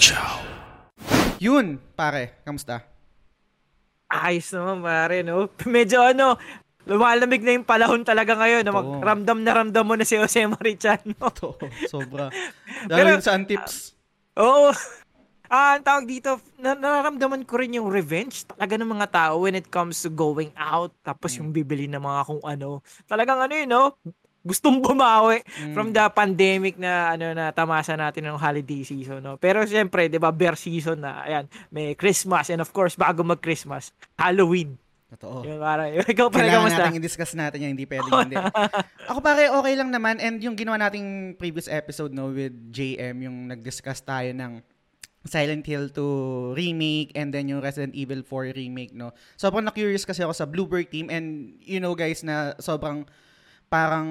Show. Yun, pare. Kamusta? Ayos naman, pare, no? Medyo ano, lumalamig na yung panahon talaga ngayon. Na Oo. ramdam na ramdam mo na si Jose Marichan, no? To, sobra. Dahil sa antips. Oo. Ah, ang tawag dito, na- nararamdaman ko rin yung revenge talaga ng mga tao when it comes to going out, tapos yung bibili ng mga kung ano. Talagang ano yun, no? Gustong bumawi Mm. from the pandemic na ano na tamasa natin ng holiday season, no? Pero siyempre, 'di ba, bear season na. Ayan, may Christmas and of course, bago mag-Christmas, Halloween. Totoo. Yung parang, ikaw pa rin Kailangan kamusta? natin i-discuss natin yan, hindi pwedeng hindi. Ako pare, okay lang naman. And yung ginawa nating previous episode no with JM, yung nag-discuss tayo ng Silent Hill 2 remake and then yung Resident Evil 4 remake, no. Sobrang na-curious kasi ako sa Bluebird team and you know guys na sobrang parang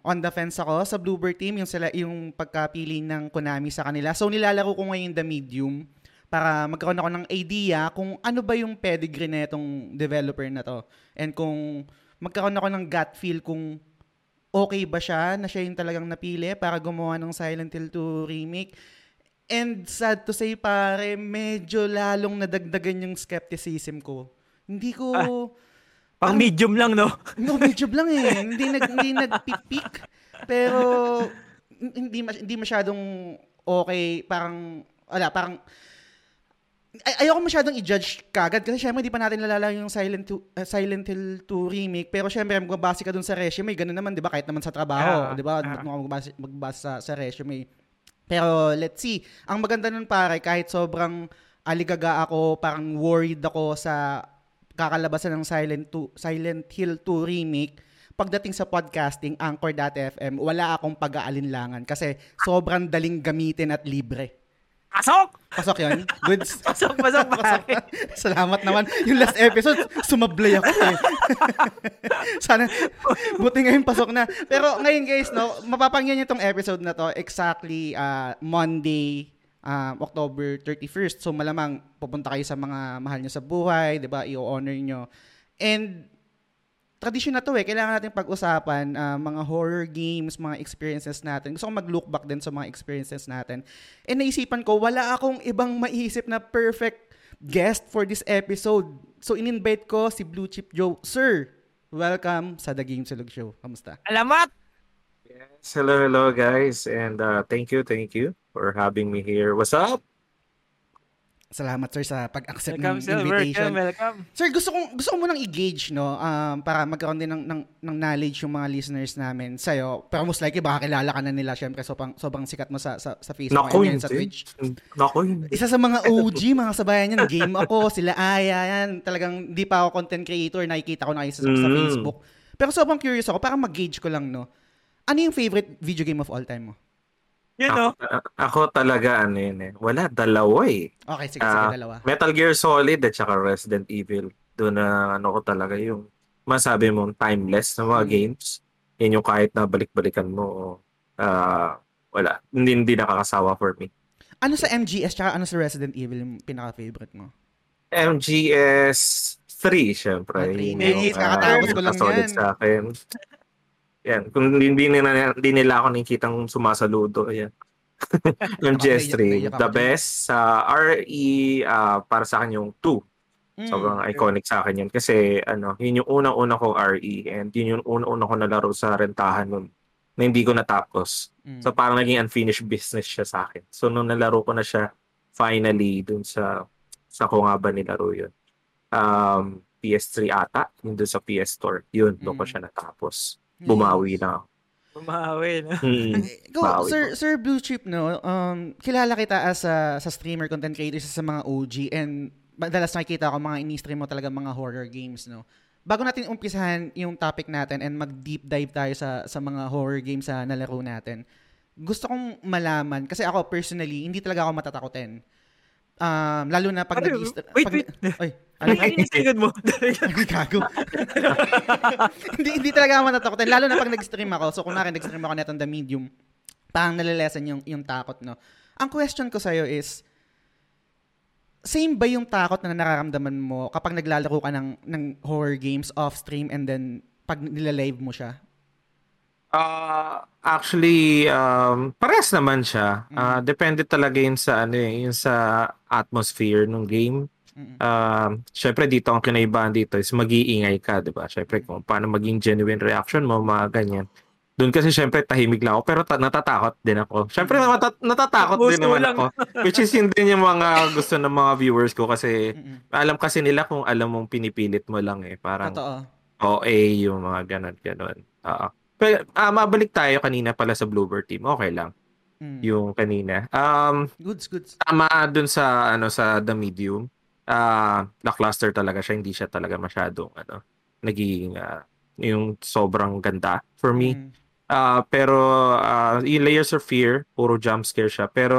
on the fence ako sa Bluebird team yung sila yung pagkapili ng Konami sa kanila. So nilalaro ko ngayon the medium para magkaroon ako ng idea kung ano ba yung pedigree na itong developer na to. And kung magkaroon ako ng gut feel kung okay ba siya na siya yung talagang napili para gumawa ng Silent Hill 2 remake. And sad to say pare, medyo lalong nadagdagan yung skepticism ko. Hindi ko... Pang medium lang, no? No, medyo lang eh. hindi nag hindi nagpipik. Pero hindi mas, hindi masyadong okay, parang wala, parang ay, ayoko masyadong i-judge kagad kasi syempre hindi pa natin lalala yung Silent, Hill- uh, Silent Hill 2 remake pero syempre magbabase ka dun sa resume ganun naman 'di ba kahit naman sa trabaho Ah, 'di ba ah. magbabase, magbabase sa, sa resume pero let's see ang maganda nun pare kahit sobrang aligaga ako parang worried ako sa kakalabasan ng Silent 2 Silent Hill 2 remake pagdating sa podcasting Anchor.fm wala akong pag-aalinlangan kasi sobrang daling gamitin at libre Pasok! pasok yun goods Pasok, pasok, pare. Salamat naman. Yung last episode, sumablay ako eh. Sana, buti ngayon pasok na. Pero ngayon guys, no, mapapangyan nyo tong episode na to exactly uh, Monday, um, October 31st. So malamang pupunta kayo sa mga mahal nyo sa buhay, di ba? I-honor nyo. And tradisyon na to eh. Kailangan natin pag-usapan ah, mga horror games, mga experiences natin. Gusto ko mag-look back din sa mga experiences natin. And naisipan ko, wala akong ibang maisip na perfect guest for this episode. So in-invite ko si Blue Chip Joe. Sir, welcome sa The Game Silog Show. Kamusta? Alamat! Yes, hello, hello, guys, and uh, thank you, thank you for having me here. What's up? Salamat sir sa pag-accept Welcome, ng sir. invitation. Welcome, welcome. Sir, gusto kong gusto ko munang i-gauge no um, para magkaroon din ng, ng ng knowledge yung mga listeners namin sa'yo. Pero most likely baka kilala ka na nila syempre sobrang sobrang sikat mo sa sa, sa Facebook Naku, and sa. Twitch. Naku, hindi. Isa sa mga OG, mga kasabayan yan, game ako, sila Aya, yan. Talagang di pa ako content creator, nakikita ko na kayo sa, sa Mm. Facebook. Pero sobrang curious ako, para mag-gauge ko lang, no. Ano yung favorite video game of all time mo? Yun, no? Ako, ako talaga, ano yun eh. Wala, dalawa eh. Okay, sige, sige, Ah, dalawa. Metal Gear Solid at saka Resident Evil. Doon na ano ko talaga yung masabi mong timeless na mga Mm. games. Yan yung kahit na balik-balikan mo, ah, wala. Hindi, hindi nakakasawa for me. Ano sa MGS tsaka ano sa Resident Evil yung pinaka-favorite mo? MGS 3, syempre. Ah, three. Yun Nice, yung, kakatapos ah, ko lang yan. Sa akin. Yan. Kung hindi, nila, hindi nila ako nakikitang sumasaludo, yan. MGS Naiyak- naiyak 3. ako The best. Sa RE, ah, para sa akin yung 2. Mm. Sobrang iconic sa akin yun. Kasi, ano, yun yung unang-una kong RE. And yun yung unang-una ko nalaro sa rentahan nun na hindi ko natapos. Mm. So parang naging unfinished business siya sa akin. So nung nalaro ko na siya finally dun sa sa ko nga ba nilaro yun. Um, PS3 ata, yun dun sa PS Store. Yun, doon ko Mm. siya natapos. Bumawi na ako. Bumawi, no? Mm. Go, Bawi Sir, ko. Sir Blue Chip, no, um, kilala kita as a, sa streamer, content creator sa mga OG and madalas nakikita ko mga ini-stream mo talaga mga horror games, no. Bago natin umpisahan yung topic natin and mag-deep dive tayo sa, sa mga horror games sa nalaro natin, gusto kong malaman, kasi ako personally, hindi talaga ako matatakotin. Um, lalo na pag Ano? nag Wait, pag, wait. Ay, Ano yung inisingod mo? Gago. hindi, hindi talaga ako matatakotin. Lalo na pag nag-stream ako. So, kunwari nag-stream ako netong The Medium, parang nalilesen yung, yung takot, no? Ang question ko sa'yo is, same ba yung takot na nararamdaman mo kapag naglalaro ka ng, ng horror games off-stream and then pag nilalive mo siya? Ah, actually, um, parehas naman siya. Mm. Ah, depende talaga yun sa ano eh, yun sa atmosphere ng game. Mm. Um, syempre dito ang kinaibahan dito is mag-iingay ka, 'di ba? Syempre kung paano maging genuine reaction mo, mga ganyan. Doon kasi syempre tahimik lang ako pero ta- natatakot din ako. Syempre nata- natatakot din Puso naman lang. ako. Which is yun din yung mga gusto ng mga viewers ko kasi alam kasi nila kung alam mong pinipilit mo lang eh. Parang Totoo. OA yung mga ganon ganon. Oo. Pero ah, mabalik tayo kanina pala sa Bluebird team. Okay lang Mm. yung kanina. Um Goods, goods. tama dun sa ano sa The Medium. Ah, lackluster talaga siya, hindi siya talaga masyadong ano naging ah, yung sobrang ganda for me. Mm. Ah, pero ah, yung Layers of Fear, puro jump scare siya. Pero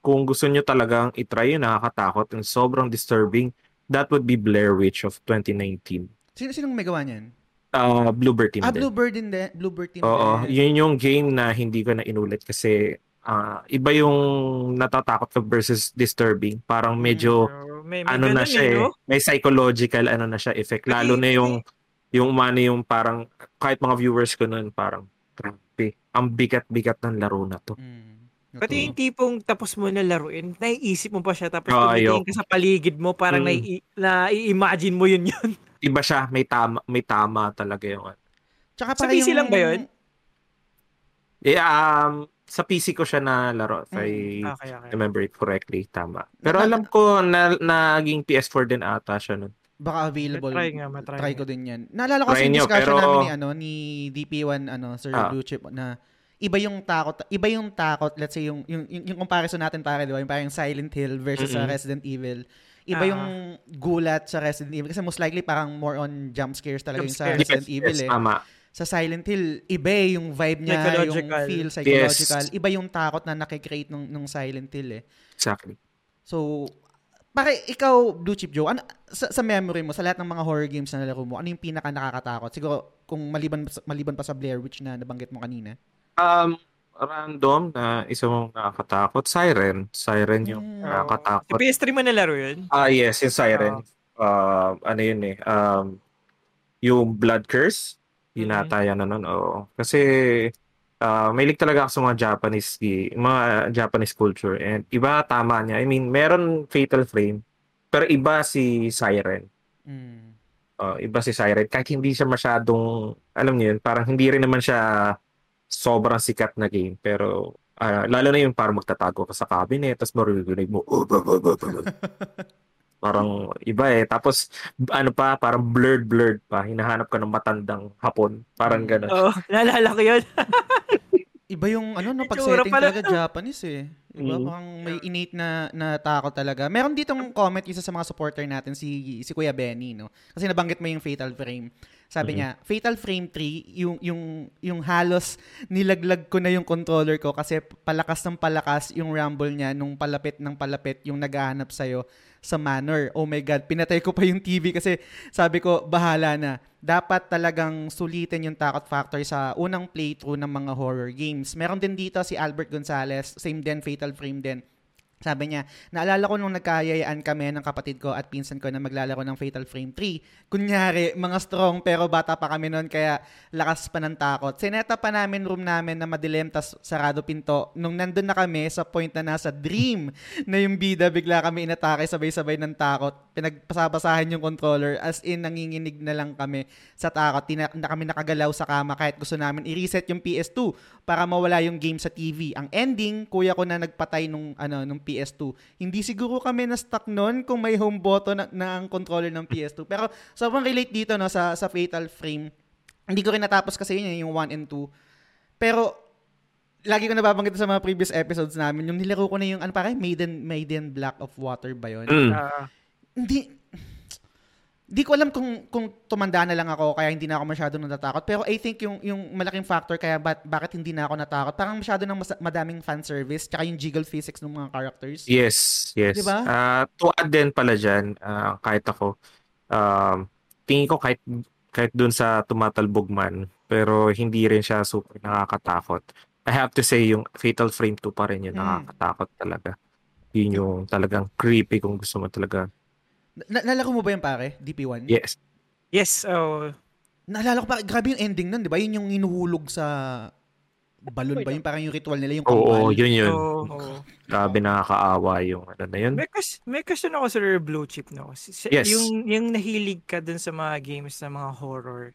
kung gusto nyo talagang i-try yung nakakatakot and sobrang disturbing, that would be Blair Witch of 2019. Sino sinong may gawa niyan? Ah, Bluebird team Ah, din. Bluebird din, din. Bluebird team. Oo, din. yun yung game na hindi ko na inulit kasi ah, iba yung natatakot ka versus disturbing. Parang medyo Uh, may, may ano na ganun siya eh, eh, no? may psychological ano na siya effect. Lalo na yung yung umano yung parang kahit mga viewers ko noon parang grabe, ang bigat-bigat ng laro na to. Mm. Pati yung tipong tapos mo na laruin, naiisip mo pa siya tapos Oo, tumitingin ka sa paligid mo parang Mm. nai- na-imagine mo yun yun. Iba siya, may tama, may tama talaga yung ano. Tsaka Sa PC yung... lang ba yun? Eh, um, sa PC ko siya na laro, if I Okay, okay. remember it correctly, tama. Pero alam ko na naging PS4 din ata siya nun. Baka available. Try nga, matry Try ko din yan. Naalala ko Try sa discussion pero- namin ni, ano, ni DP1, ano, Sir Ah. Blue Chip, na iba yung takot, iba yung takot, let's say, yung, yung, yung, yung comparison natin pare, di ba? Yung parang Silent Hill versus sa Mm-mm. Resident Evil. Iba Ah. yung gulat sa Resident Evil. Kasi most likely parang more on jump scares talaga Jump yung sa scares. Resident Evil yes, eh. tama. Sa Silent Hill, iba eh, yung vibe niya, yung feel psychological. Yes. Iba yung takot na nakikreate nung, nung Silent Hill eh. Exactly. So, pare, ikaw, Blue Chip Joe, ano, sa, sa memory mo, sa lahat ng mga horror games na nalaro mo, ano yung pinaka nakakatakot? Siguro, kung maliban, maliban pa sa Blair Witch na nabanggit mo kanina. Um, random na isa mong nakakatakot. Siren. Siren yung Mm. Sa nakakatakot. PS3 mo nalaro yun? Ah, yes, yung Siren. Uh, ano yun eh. Um, yung Blood Curse. Yun Mhm. ata yan na nun. Oo. Kasi uh, may talaga ako sa mga Japanese gi- mga Japanese culture and iba tama niya. I mean, meron Fatal Frame pero iba si Siren. Mm. Uh, iba si Siren kahit hindi siya masyadong alam niyo yun, parang hindi rin naman siya sobrang sikat na game pero ah, lalo na yung parang magtatago ka sa cabinet tapos maririnig mo parang iba eh tapos ano pa parang blurred blurred pa hinahanap ka ng matandang hapon parang gano'n Oo, naalala ko yun. Iba yung ano no Itsura pag-setting pala. talaga Japanese eh. Iba Mm. parang may innate na na takot talaga. Meron ditong comment isa sa mga supporter natin si si Kuya Benny no. Kasi nabanggit mo yung Fatal Frame. Sabi Mhm. niya, Fatal Frame 3, yung yung yung halos nilaglag ko na yung controller ko kasi palakas ng palakas yung rumble niya nung palapit ng palapit yung naghahanap sa'yo sa manor. Oh my God, pinatay ko pa yung TV kasi sabi ko, bahala na. Dapat talagang sulitin yung takot factor sa unang playthrough ng mga horror games. Meron din dito si Albert Gonzalez, same din, Fatal Frame din. Sabi niya, naalala ko nung nagkayayaan kami ng kapatid ko at pinsan ko na maglalaro ng Fatal Frame 3. Kunyari, mga strong pero bata pa kami noon kaya lakas pa ng takot. Sineta pa namin room namin na madilim tas sarado pinto. Nung nandun na kami sa point na nasa dream na yung bida, bigla kami inatake sabay-sabay ng takot. Pinagpasabasahan yung controller as in nanginginig na lang kami sa takot. Di na, kami nakagalaw sa kama kahit gusto namin i-reset yung PS2 para mawala yung game sa TV. Ang ending, kuya ko na nagpatay nung ano nung PS2. Hindi siguro kami na stuck noon kung may home button na, na ang controller ng PS2. Pero sobrang relate dito no sa sa Fatal Frame. Hindi ko rin natapos kasi yun eh, yung 1 and 2. Pero lagi ko nababanggit sa mga previous episodes namin, yung nilaro ko na yung, ano parang Maiden, Maiden Black of Water ba yun? Mm. Ah, Hindi, hindi ko alam kung kung tumanda na lang ako kaya hindi na ako masyado natatakot pero I think yung yung malaking factor kaya bat, bakit hindi na ako natakot parang masyado nang mas- madaming fan service tsaka yung jiggle physics ng mga characters Yes, yes. Diba? Ah, to add din pala dyan, ah, kahit ako, um, tingin ko kahit, kahit dun sa tumatalbog man, pero hindi rin siya super nakakatakot. I have to say, yung Fatal Frame 2 pa rin yung Mm. nakakatakot talaga. Yun yung talagang creepy kung gusto mo talaga. Na- nalaro mo ba yun pare DP1 Yes. yes, oh, naalala ko pa, grabe yung ending nun, di ba? Yun yung inuhulog sa balon ba? Yung parang yung ritual nila, yung Oo, kambal. yun yun. Oo, oo. Grabe nakakaawa yung ano na yun. May, kas- may question ako sa Blue Chip, no? Si- Yes. Yung, yung nahilig ka dun sa mga games na mga horror,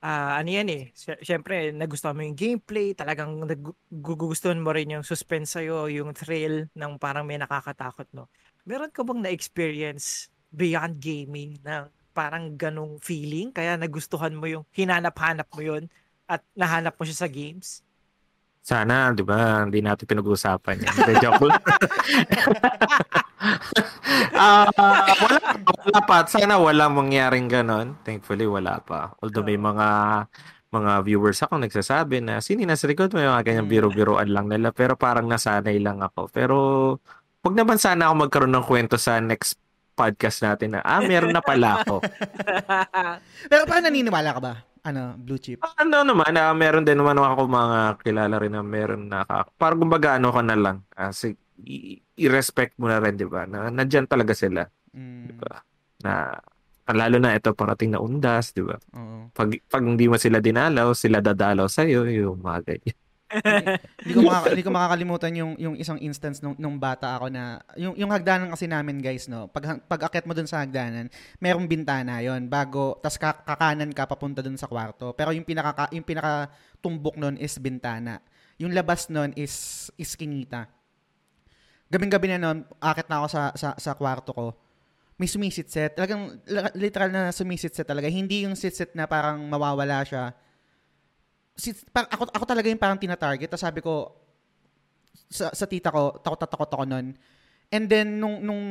ah ano yan eh, sy- syempre, nagustuhan mo yung gameplay, talagang nagugustuhan mo rin yung suspense sa'yo, yung thrill ng parang may nakakatakot, no? Meron ka bang na-experience beyond gaming na parang ganong feeling, kaya nagustuhan mo yung, hinanap-hanap mo yun, at nahanap mo siya sa games? Sana, di ba, hindi natin pinag-uusapan yan. Hindi, joke lang. Ah, wala, wala pa. Sana walang mangyaring ganon. Thankfully, wala pa. Although may mga mga viewers ako nagsasabi na sini nasa likod may mga ganyan Mm. biro-biroan lang nila pero parang nasanay lang ako. Pero wag naman sana ako magkaroon ng kwento sa next podcast natin na ah meron na pala ako. Pero parang naniniwala ka ba? Ano, blue chip? Ano naman, ah, meron din naman ako mga kilala rin na meron na parang kumbaga ano ka na lang. ah, si- i-respect mo na rin, di ba? Na nandyan talaga sila, di Mm, ba? Na ah, lalo na ito parating na undas, di ba? oo. Pag, pag hindi mo sila dinalaw, sila dadalaw sa'yo, yung mga ganyan. hindi ko makaka- hindi ko makakalimutan yung yung isang instance nung nung bata ako na yung yung hagdanan kasi namin guys no? Pag pag akyat mo dun sa hagdanan merong bintana yon bago tas ka- kakanan ka papunta dun sa kwarto. Pero yung pinaka yung pinaka tumbok nun is bintana. Yung labas nun is is kinita. Gabing-gabi na nun akyat na ako sa sa sa kwarto ko. May sumisitset. Talagang la- literal na sumisitset talaga. Hindi yung sitset na parang mawawala siya si, par, ako, ako talaga yung parang tina-target. Tapos sabi ko, sa, sa tita ko, takot na takot ako nun. And then, nung, nung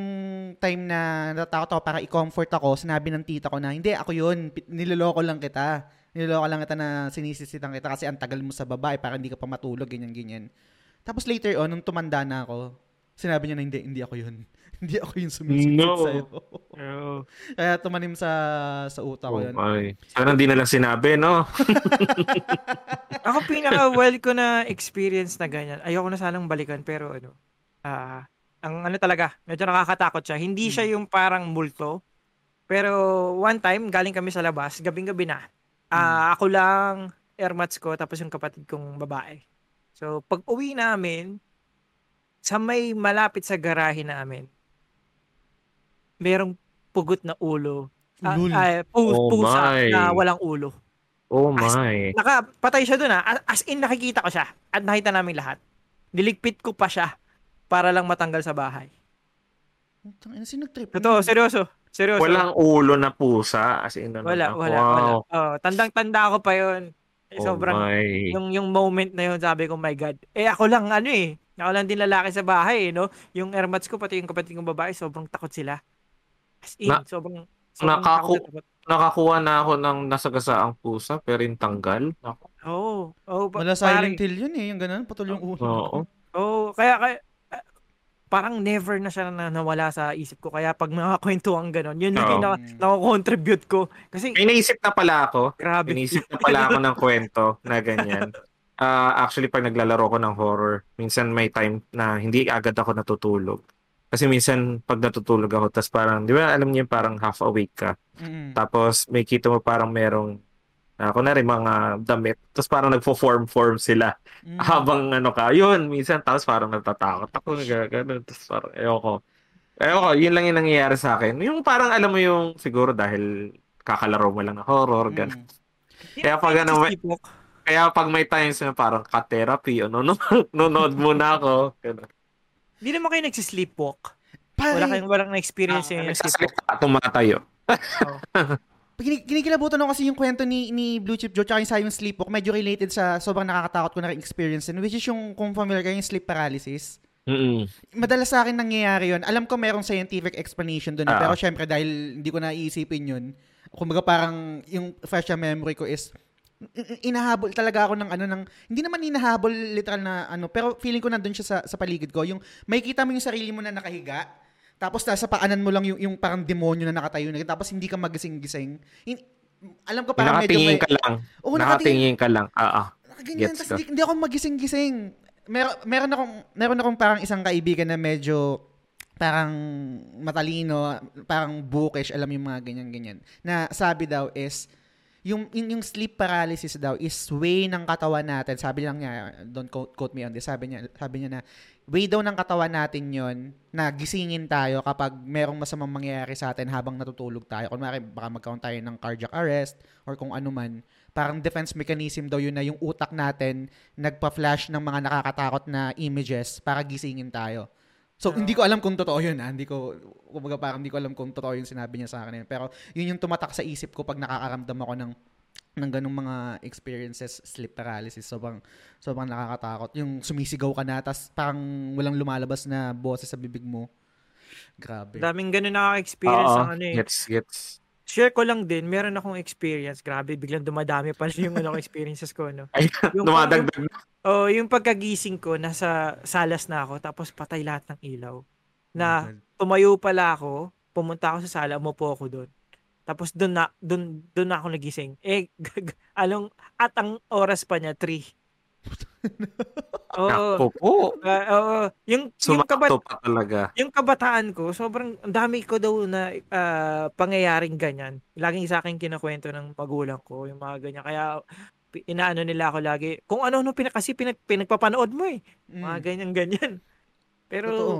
time na natatakot ako para i-comfort ako, sinabi ng tita ko na, hindi, ako yun. Niloloko lang kita. Niloloko lang kita na sinisisitan kita kasi ang tagal mo sa babae para hindi ka pa matulog, ganyan, ganyan. Tapos later on, nung tumanda na ako, sinabi niya na hindi, hindi ako yun. Hindi ako yung sumisipit No. sa'yo. Oh. Kaya tumanim sa sa utak ko Oh, yun. ay. Sana hindi na lang sinabi, no? Ako pinaka-well ko na experience na ganyan. Ayoko na sanang balikan pero ano, ah, ang ano talaga, medyo nakakatakot siya. Hindi siya yung parang multo. Pero one time, galing kami sa labas, gabing-gabi na. Ah, ako lang, airmats ko, tapos yung kapatid kong babae. So, pag uwi namin, sa may malapit sa garahe namin, merong pugot na ulo. Ulul. ah, pu- Oh pusa my. na walang ulo. Oh As- my. Nakapatay siya doon ah. As in nakikita ko siya at nakita namin lahat. Niligpit ko pa siya para lang matanggal sa bahay. Tang ina, sino nag-trip? Totoo, seryoso. Seryoso. Walang ulo na pusa. As in, ano wala, na. wala, wow. wala. Oh, tandang-tanda ko pa 'yon. Eh, Oh sobrang my. yung yung moment na 'yon, sabi ko, my god. Eh ako lang ano eh. Ako lang din lalaki sa bahay, eh, no? Yung airmats ko pati yung kapatid kong babae, sobrang takot sila. As in, Na- sobrang sobrang nakaku- takot na takot. Nakakuha na ako ng nasagasaang pusa, pero yung tanggal. Oo. Oh, oh, Wala Silent Hill yun eh, yung ganun, putol yung ulo. Oo. Oo, kaya, kaya ah, parang never na siya na nawala sa isip ko. Kaya pag mga kwentuhan ganon, yun yung Oo. na, nako-contribute ko. Kasi, May naisip na pala ako. grabe. Inisip na pala ako ng kwento na ganyan. Ah, actually, pag naglalaro ko ng horror, minsan may time na hindi agad ako natutulog. Kasi minsan, pag natutulog ako, tas parang, di ba, alam niyo parang half awake ka. Mm. Tapos, may kita mo parang merong, uh, kunwari mga damit. Tapos parang nagfo-form-form sila. Mm. Habang ano ka, yun, minsan, tapos parang natatakot ako, gano'n. Tapos parang, ayoko. Ayoko, yun lang yung nangyayari sa akin. Yung parang, alam mo yung, siguro dahil kakalaro mo lang ng horror, gano'n. Mm. Kaya pag ano, may-. Kaya pag may times na parang ka-therapy, ano, no, muna ako. Ganun. Hindi naman kayo nagsisleepwalk. Pare, Wala kayong walang na-experience Ah, yung sleepwalk. Tumatayo. Kinig- kinikilabutan ako kasi yung kwento ni, ni Blue Chip Joe tsaka yung sa yung sleepwalk, medyo related sa sobrang nakakatakot ko na experience din, which is yung, kung familiar kayo, yung sleep paralysis. Mm-mm. Madalas sa akin nangyayari yun. Alam ko merong scientific explanation doon, eh, Ah. pero syempre dahil hindi ko naiisipin yun, kumbaga parang yung fresh na memory ko is inahabol talaga ako ng ano ng hindi naman inahabol literal na ano pero feeling ko nandun siya sa, sa paligid ko yung may kita mo yung sarili mo na nakahiga tapos nasa paanan mo lang yung, yung parang demonyo na nakatayo na tapos hindi ka magising-gising Hin- alam ko parang medyo Nakatingin may ka lang. Oo, Nakatingin ka lang. Ah. Nakaganyan, Gets tas ko. hindi, hindi ako magising-gising. Meron, meron akong, meron akong parang isang kaibigan na medyo parang matalino, parang bookish, alam yung mga ganyan-ganyan. Na sabi daw is, yung, yung, yung sleep paralysis daw is way ng katawan natin. Sabi lang niya, don't quote, quote me on this. Sabi niya, sabi niya na, way daw ng katawan natin yon na gisingin tayo kapag merong masamang mangyayari sa atin habang natutulog tayo. Kunwari, baka magkaroon tayo ng cardiac arrest or kung ano man. Parang defense mechanism daw yun na yung utak natin nagpa-flash ng mga nakakatakot na images para gisingin tayo. So, Oo. hindi ko alam kung totoo yun. Ha? Hindi ko, kumbaga parang hindi ko alam kung totoo yung sinabi niya sa akin. Pero yun yung tumatak sa isip ko pag nakakaramdam ako ng ng ganung mga experiences, sleep paralysis. Sobrang, sobrang nakakatakot. Yung sumisigaw ka na, tas parang walang lumalabas na boses sa bibig mo. Grabe. Daming ganun nakaka-experience Oo, ng ano eh. gets, gets. Share ko lang din, meron akong experience. Grabe, biglang dumadami pa yung ano, experiences ko. No? Ay, Yung dumadagdag na. Oh, yung pagkagising ko, nasa salas na ako, tapos patay lahat ng ilaw. Na tumayo pala ako, pumunta ako sa sala, umupo ako doon. Tapos doon na doon doon na ako nagising. Eh gag- along at ang oras pa niya 3. Oo. Naku po. Ah, oo. Yung yung kabat pa talaga. yung kabataan ko, sobrang ang dami ko daw na ah, pangyayaring ganyan. Laging sa akin kinukwento ng magulang ko yung mga ganyan. Kaya inaano nila ako lagi. Kung ano-ano pinag kasi pinag, pinagpapanood mo eh. Mga Mm. ganyan-ganyan. Pero Totoo.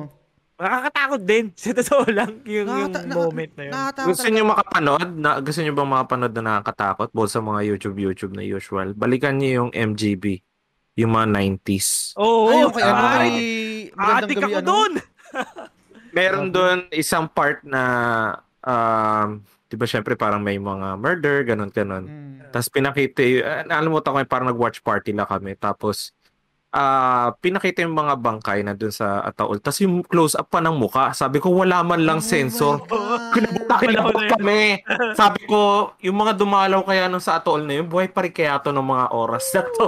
nakakatakot din. Sa totoo lang yung, yung Nakata- na- moment na yun. Nakakatakot Gusto niyo makapanood? Na, gusto niyo bang makapanood na nakakatakot? Both sa mga YouTube, YouTube na usual. Balikan niyo yung MGB. Yung mga 90s. Oo. Ay, okay. Ano ay, kay Magandang Atik Gabi, ako ano? doon. Meron doon isang part na, um, di ba syempre parang may mga murder, ganun-ganun. Mm. Tapos pinakita, uh, nakalimutan ko yung parang nag-watch party lang kami. Tapos, ah pinakita yung mga bangkay na dun sa ataol. Tapos yung close-up pa ng muka. Sabi ko, wala man lang Oh sensor. Kinabuta yun. kami. Sabi ko, yung mga dumalaw kaya nung sa atol na yun, buhay pa rin kaya to ng mga oras na to.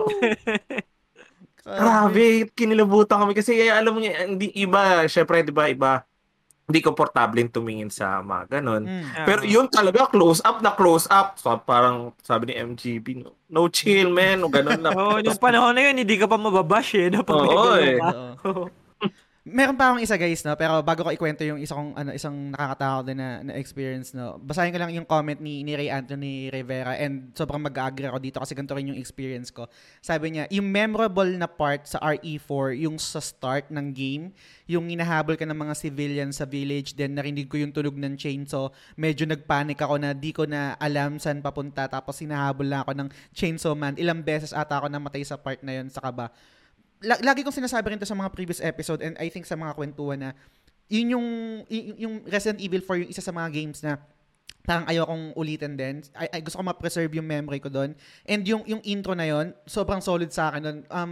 Grabe, kinilabutan kami kasi eh, alam mo niya, hindi iba, syempre, di ba, iba, hindi komportable tumingin sa mga ganun. Mm. Pero yun talaga, close up na close up. So, parang sabi ni MGB, no, no chill, man, o ganun lang. Oo, yung panahon na yun, hindi ka pa mababash eh. No? Oo, ganun eh. Meron pa akong isa guys, no? Pero bago ko ikwento yung isa kong, ano, isang nakakatakot din na, na experience, no? Basahin ko lang yung comment ni, ni Ray Anthony Rivera and sobrang mag-agree ako dito kasi ganito rin yung experience ko. Sabi niya, yung memorable na part sa RE4, yung sa start ng game, yung hinahabol ka ng mga civilian sa village, then narinig ko yung tunog ng chainsaw, medyo nagpanic ako na di ko na alam saan papunta, tapos hinahabol lang ako ng chainsaw man. Ilang beses ata ako namatay sa part na yun sa kaba la- lagi kong sinasabi rin to sa mga previous episode and I think sa mga kwentuhan na yun yung, y- yung Resident Evil 4 yung isa sa mga games na parang ayokong ulitin din. I, I gusto ko ma-preserve yung memory ko doon. And yung yung intro na yon sobrang solid sa akin doon. Um,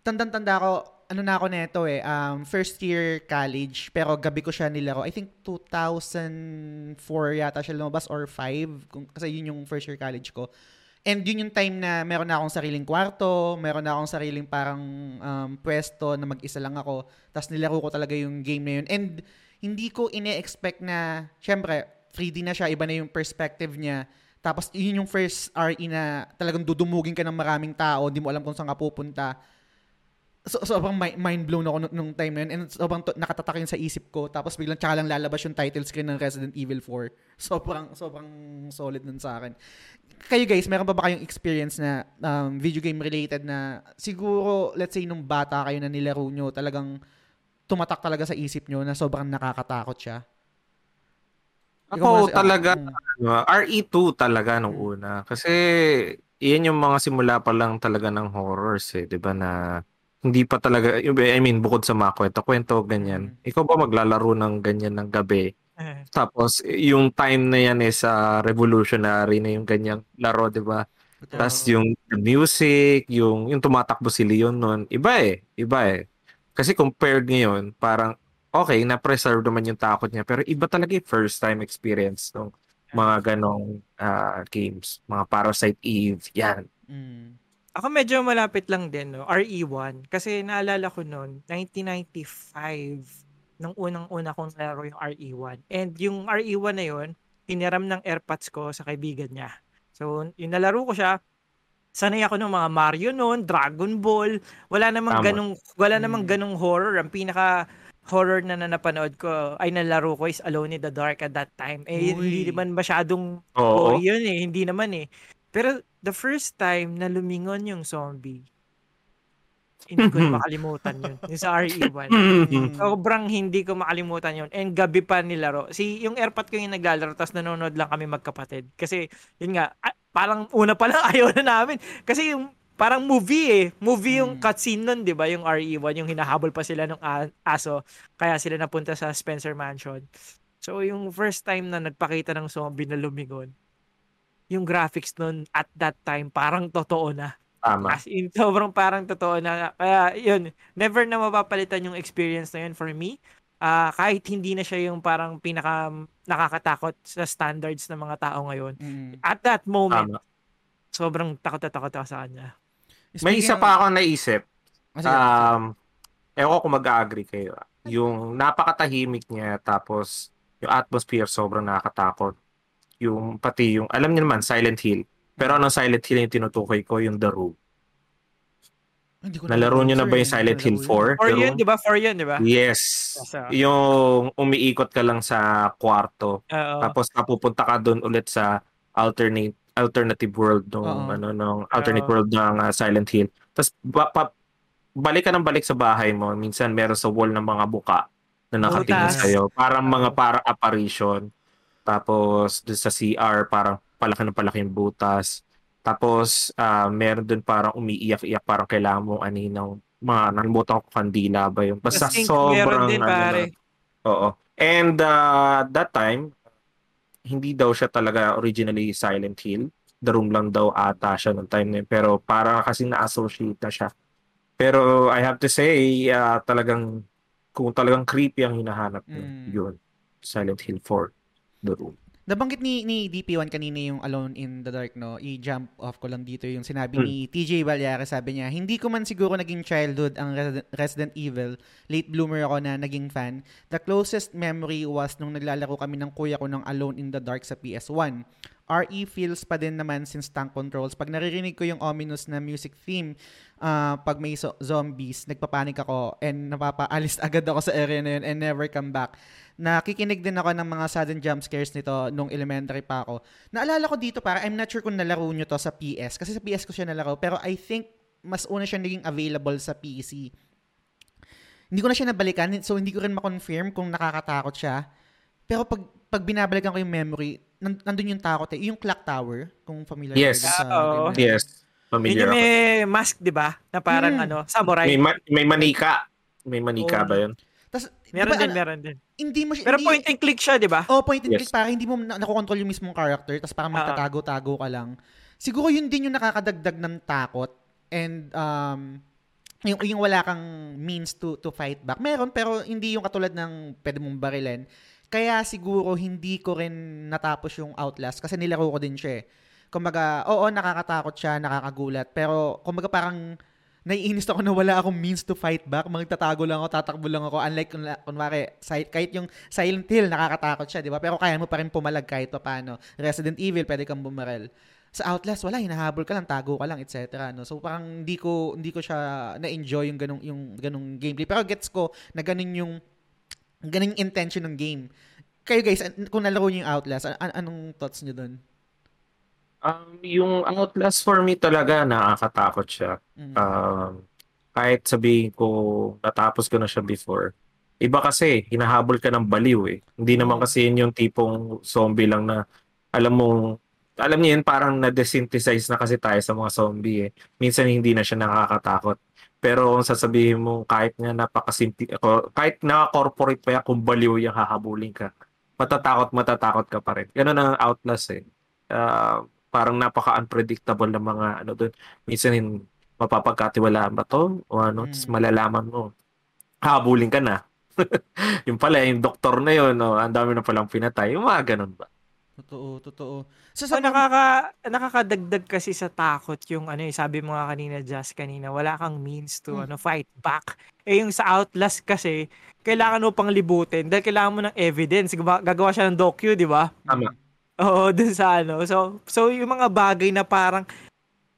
tandang-tanda ko, ano na ako neto eh, um, first year college, pero gabi ko siya nilaro. I think 2004 yata siya lumabas or 5, kung, kasi yun yung first year college ko. And yun yung time na meron na akong sariling kwarto, meron na akong sariling parang um, pwesto na mag-isa lang ako. Tapos nilaro ko talaga yung game na yun. And hindi ko ine-expect na, syempre, 3D na siya, iba na yung perspective niya. Tapos yun yung first RE na talagang dudumugin ka ng maraming tao, hindi mo alam kung saan ka pupunta. So, sobrang mi- mind blown ako nung, nung time na yun. And sobrang to- nakatatak yun sa isip ko. Tapos biglang tsaka lang lalabas yung title screen ng Resident Evil 4. Sobrang, sobrang solid nun sa akin. Kayo guys, meron pa ba kayong experience na um, video game related na siguro, let's say, nung bata kayo na nilaro nyo, talagang tumatak talaga sa isip nyo na sobrang nakakatakot siya? Ako muna si- talaga, Mm. ano, RE2 talaga nung una. Kasi, iyan yung mga simula pa lang talaga ng horrors eh, di ba na hindi pa talaga, I mean, bukod sa mga kwento-kwento, ganyan. Ikaw ba maglalaro ng ganyan ng gabi? Eh, Tapos, yung time na yan is sa revolutionary na yung ganyang laro, di ba? Tapos yung music, yung, yung tumatakbo si Leon nun, iba eh, iba eh. Kasi compared ngayon, parang, okay, na-preserve naman yung takot niya, pero iba talaga yung first time experience ng mga ganong ah, games. Mga Parasite Eve, yan. Mm. Ako medyo malapit lang din, no? RE1. Kasi naalala ko noon, 1995, nung unang-una kong laro yung RE1. And yung RE1 na yun, hiniram ng airpods ko sa kaibigan niya. So, yung nalaro ko siya, sanay ako ng mga Mario noon, Dragon Ball. Wala namang Tama. ganong, wala namang Mm. ganong horror. Ang pinaka horror na, na napanood ko ay nalaro ko is Alone in the Dark at that time. Eh, Uy. hindi naman masyadong Oo. Oo, yun eh. Hindi naman eh. Pero the first time na lumingon yung zombie, hindi ko na makalimutan yun. Yung sa RE1. Mm. Sobrang hindi ko makalimutan yun. And gabi pa nilaro. Si, yung airpot ko yung naglalaro, tapos nanonood lang kami magkapatid. Kasi, yun nga, ah, parang una pa lang ayaw na namin. Kasi yung parang movie eh. Movie yung Mm. cutscene nun, di ba? Yung RE1, yung hinahabol pa sila ng aso. Kaya sila napunta sa Spencer Mansion. So, yung first time na nagpakita ng zombie na lumingon, yung graphics nun at that time, parang totoo na. Tama. As in, sobrang parang totoo na. Kaya, yun, never na mapapalitan yung experience na yun for me. Ah, kahit hindi na siya yung parang pinaka nakakatakot sa standards ng mga tao ngayon. Mm. At that moment, Tama. sobrang takot na takot ako sa kanya. May isa Speaking- pa ako naisip. Ah. Um, ewan ko kung mag-agree kayo. Yung napakatahimik niya, tapos yung atmosphere sobrang nakakatakot. Yung pati yung, alam niyo naman, Silent Hill. Pero anong Silent Hill yung tinutukoy ko? Yung The Room. Hindi ko Nalaro niyo na ba yung Silent Hill nalaro yun. 4? For The yun, Room? di ba? For yun, di ba? Yes. Yung umiikot ka lang sa kwarto. Oo. Tapos napupunta ka doon ulit sa alternate alternative world nung Oo. ano nung alternate Oo. world ng uh, Silent Hill. Tapos ba, pa- balik ka ng balik sa bahay mo. Minsan meron sa wall ng mga buka na nakatingin sa iyo. Parang mga Oo. parang apparition. Tapos doon sa CR parang palaki ng palaki yung butas. Tapos ah, meron doon parang umiiyak-iyak parang kailangan mong aninang mga nanbutan ko kandila ba yun. Basta I think meron sobrang din, ano pare. Oo. And uh, that time, hindi daw siya talaga originally Silent Hill. The Room lang daw ata siya noong time na yun. Pero para kasi na-associate na siya. Pero I have to say, uh, talagang kung talagang creepy ang hinahanap niyo, Mm. yun. Silent Hill 4, The Room. Nabanggit ni, ni DP1 kanina yung Alone in the Dark, no? I-jump off ko lang dito yung sinabi Hmm. ni TJ Valyara. Sabi niya, hindi ko man siguro naging childhood ang Resident, Evil. Late bloomer ako na naging fan. The closest memory was nung naglalaro kami ng kuya ko ng Alone in the Dark sa PS1. RE feels pa din naman since tank controls. Pag naririnig ko yung ominous na music theme, ah, pag may so- zombies, nagpapanik ako and napapaalis agad ako sa area na yun and never come back. Nakikinig din ako ng mga sudden jump scares nito nung elementary pa ako. Naalala ko dito para I'm not sure kung nalaro nyo to sa PS kasi sa PS ko siya nalaro pero I think mas una siya naging available sa PC. Hindi ko na siya nabalikan so hindi ko rin ma-confirm kung nakakatakot siya. Pero pag pag binabalikan ko yung memory, nan- nandun yung takot eh. Yung clock tower, kung familiar Yes. kayo sa game na- Yes. Yun Familiar yung ako. may mask, di ba? Na parang Hmm. ano, samurai. May, ma- may manika. May manika Oo. ba yun? Meron di ba, din, ano, meron din. Hindi mo siya, Pero hindi- point and click siya, di ba? Oh, point and Yes. click para hindi mo na- nakokontrol yung mismong character tapos parang magtatago-tago ka lang. Siguro yun din yung nakakadagdag ng takot and um yung, yung wala kang means to to fight back. Meron pero hindi yung katulad ng pwede mong barilin. Kaya siguro hindi ko rin natapos yung Outlast kasi nilaro ko din siya eh. Kumbaga, oo, nakakatakot siya, nakakagulat. Pero, kumbaga parang naiinis ako na wala akong means to fight back. Magtatago lang ako, tatakbo lang ako. Unlike, kunwa- kunwari, kahit yung Silent Hill, nakakatakot siya, di ba? Pero kaya mo pa rin pumalag kahit pa paano. Resident Evil, pwede kang bumarel. Sa Outlast, wala, hinahabol ka lang, tago ka lang, etc. No? So, parang hindi ko, hindi ko siya na-enjoy yung ganong, yung ganong gameplay. Pero gets ko na ganun yung, ganun yung intention ng game. Kayo guys, kung nalaro niyo yung Outlast, an- anong thoughts niyo doon? Um, yung Outlast for me talaga nakakatakot siya. Mm. Um, kahit sabihin ko natapos ko na siya before. Iba kasi, hinahabol ka ng baliw eh. Hindi naman kasi yun yung tipong zombie lang na alam mong alam niyo yun, parang na-desynthesize na kasi tayo sa mga zombie eh. Minsan hindi na siya nakakatakot. Pero kung sasabihin mo kahit nga napakasimple, kahit na-corporate pa yan, kung baliw yung hahabulin ka, matatakot, matatakot ka pa rin. Ganun ang Outlast eh. Ah, parang napaka-unpredictable na mga ano doon. Minsan hin- mapapagkatiwalaan ba to? O ano, Mm. tapos malalaman mo. Habulin ka na. yung pala, yung doktor na yun, oh, ang dami na palang pinatay. Yung mga ganun ba? Totoo, totoo. Sa So, nakaka, nakakadagdag kasi sa takot yung ano eh, sabi mo nga kanina, Just kanina, wala kang means to Hmm. ano fight back. Eh yung sa Outlast kasi, kailangan mo pang libutin dahil kailangan mo ng evidence. Gagawa, gagawa siya ng docu, di ba? Tama. Oo, dun sa ano. So, so yung mga bagay na parang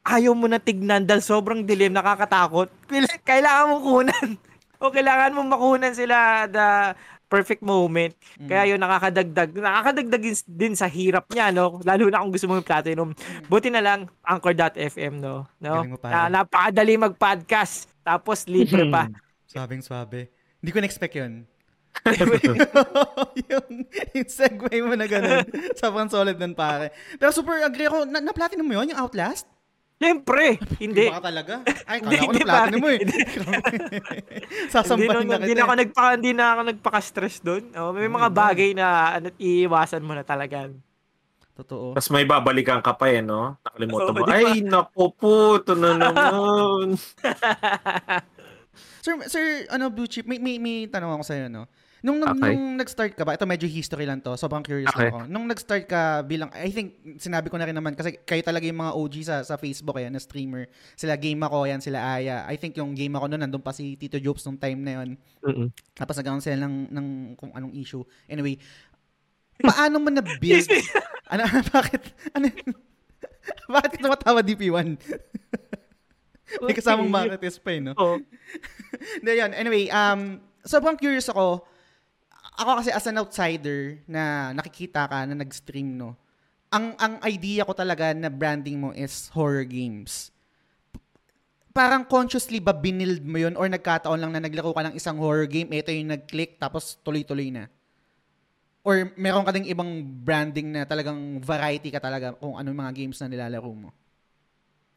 ayaw mo na tignan dahil sobrang dilim, nakakatakot, kaila- kailangan mo kunan. o kailangan mo makunan sila the perfect moment. Mm. Kaya yun nakakadagdag, nakakadagdag din- sa hirap niya, no? Lalo na kung gusto mo yung platinum. Buti na lang, Anchor.fm, no? no? Na, napakadali mag-podcast. Tapos libre pa. Sabing swabe. Hindi ko na-expect yun. Yung, yung segue mo na ganun. Sobrang solid nun, pare. Pero super agree ako. Na, na-platinum mo yun, yung Outlast? Siyempre, hindi. Baka talaga? Ay, Hindi, kala ko na-platinum mo eh. hindi, na kita. hindi na ako nagpa hindi na ako nagpaka-stress doon. Oh, may mga bagay na ano, iiwasan mo na talaga. Totoo. Tapos may babalikan ka pa eh, no? Nakalimutan Oo, mo. Ay, naku po, ito na naman. Sir, sir, ano, Blue Chip, may, may, may tanong ako sa'yo, no? Nung, nung, Okay. nung nag-start ka ba, ito medyo history lang to, sobrang curious Okay. ako. Nung nag-start ka bilang, I think, sinabi ko na rin naman, kasi kayo talaga yung mga OG sa, sa Facebook, yan, na streamer. Sila Game Ako, yan, sila Aya. I think yung Game Ako noon, nandun pa si Tito Jobs nung time na yun. Mm-mm. Tapos nagkaroon sila ng, ng kung anong issue. Anyway, paano mo na-build? ano, bakit? Ano, bakit tumatawa DP1? May kasamang Marites pa eh, no? Oh, Hindi, yun. Anyway, um, sobrang curious ako. Ako kasi as an outsider na nakikita ka na nag-stream, no? Ang, ang idea ko talaga na branding mo is horror games. Parang consciously ba binild mo yun or nagkataon lang na naglaro ka ng isang horror game, ito yung nag-click, tapos tuloy-tuloy na? Or meron ka ding ibang branding na talagang variety ka talaga kung ano yung mga games na nilalaro mo?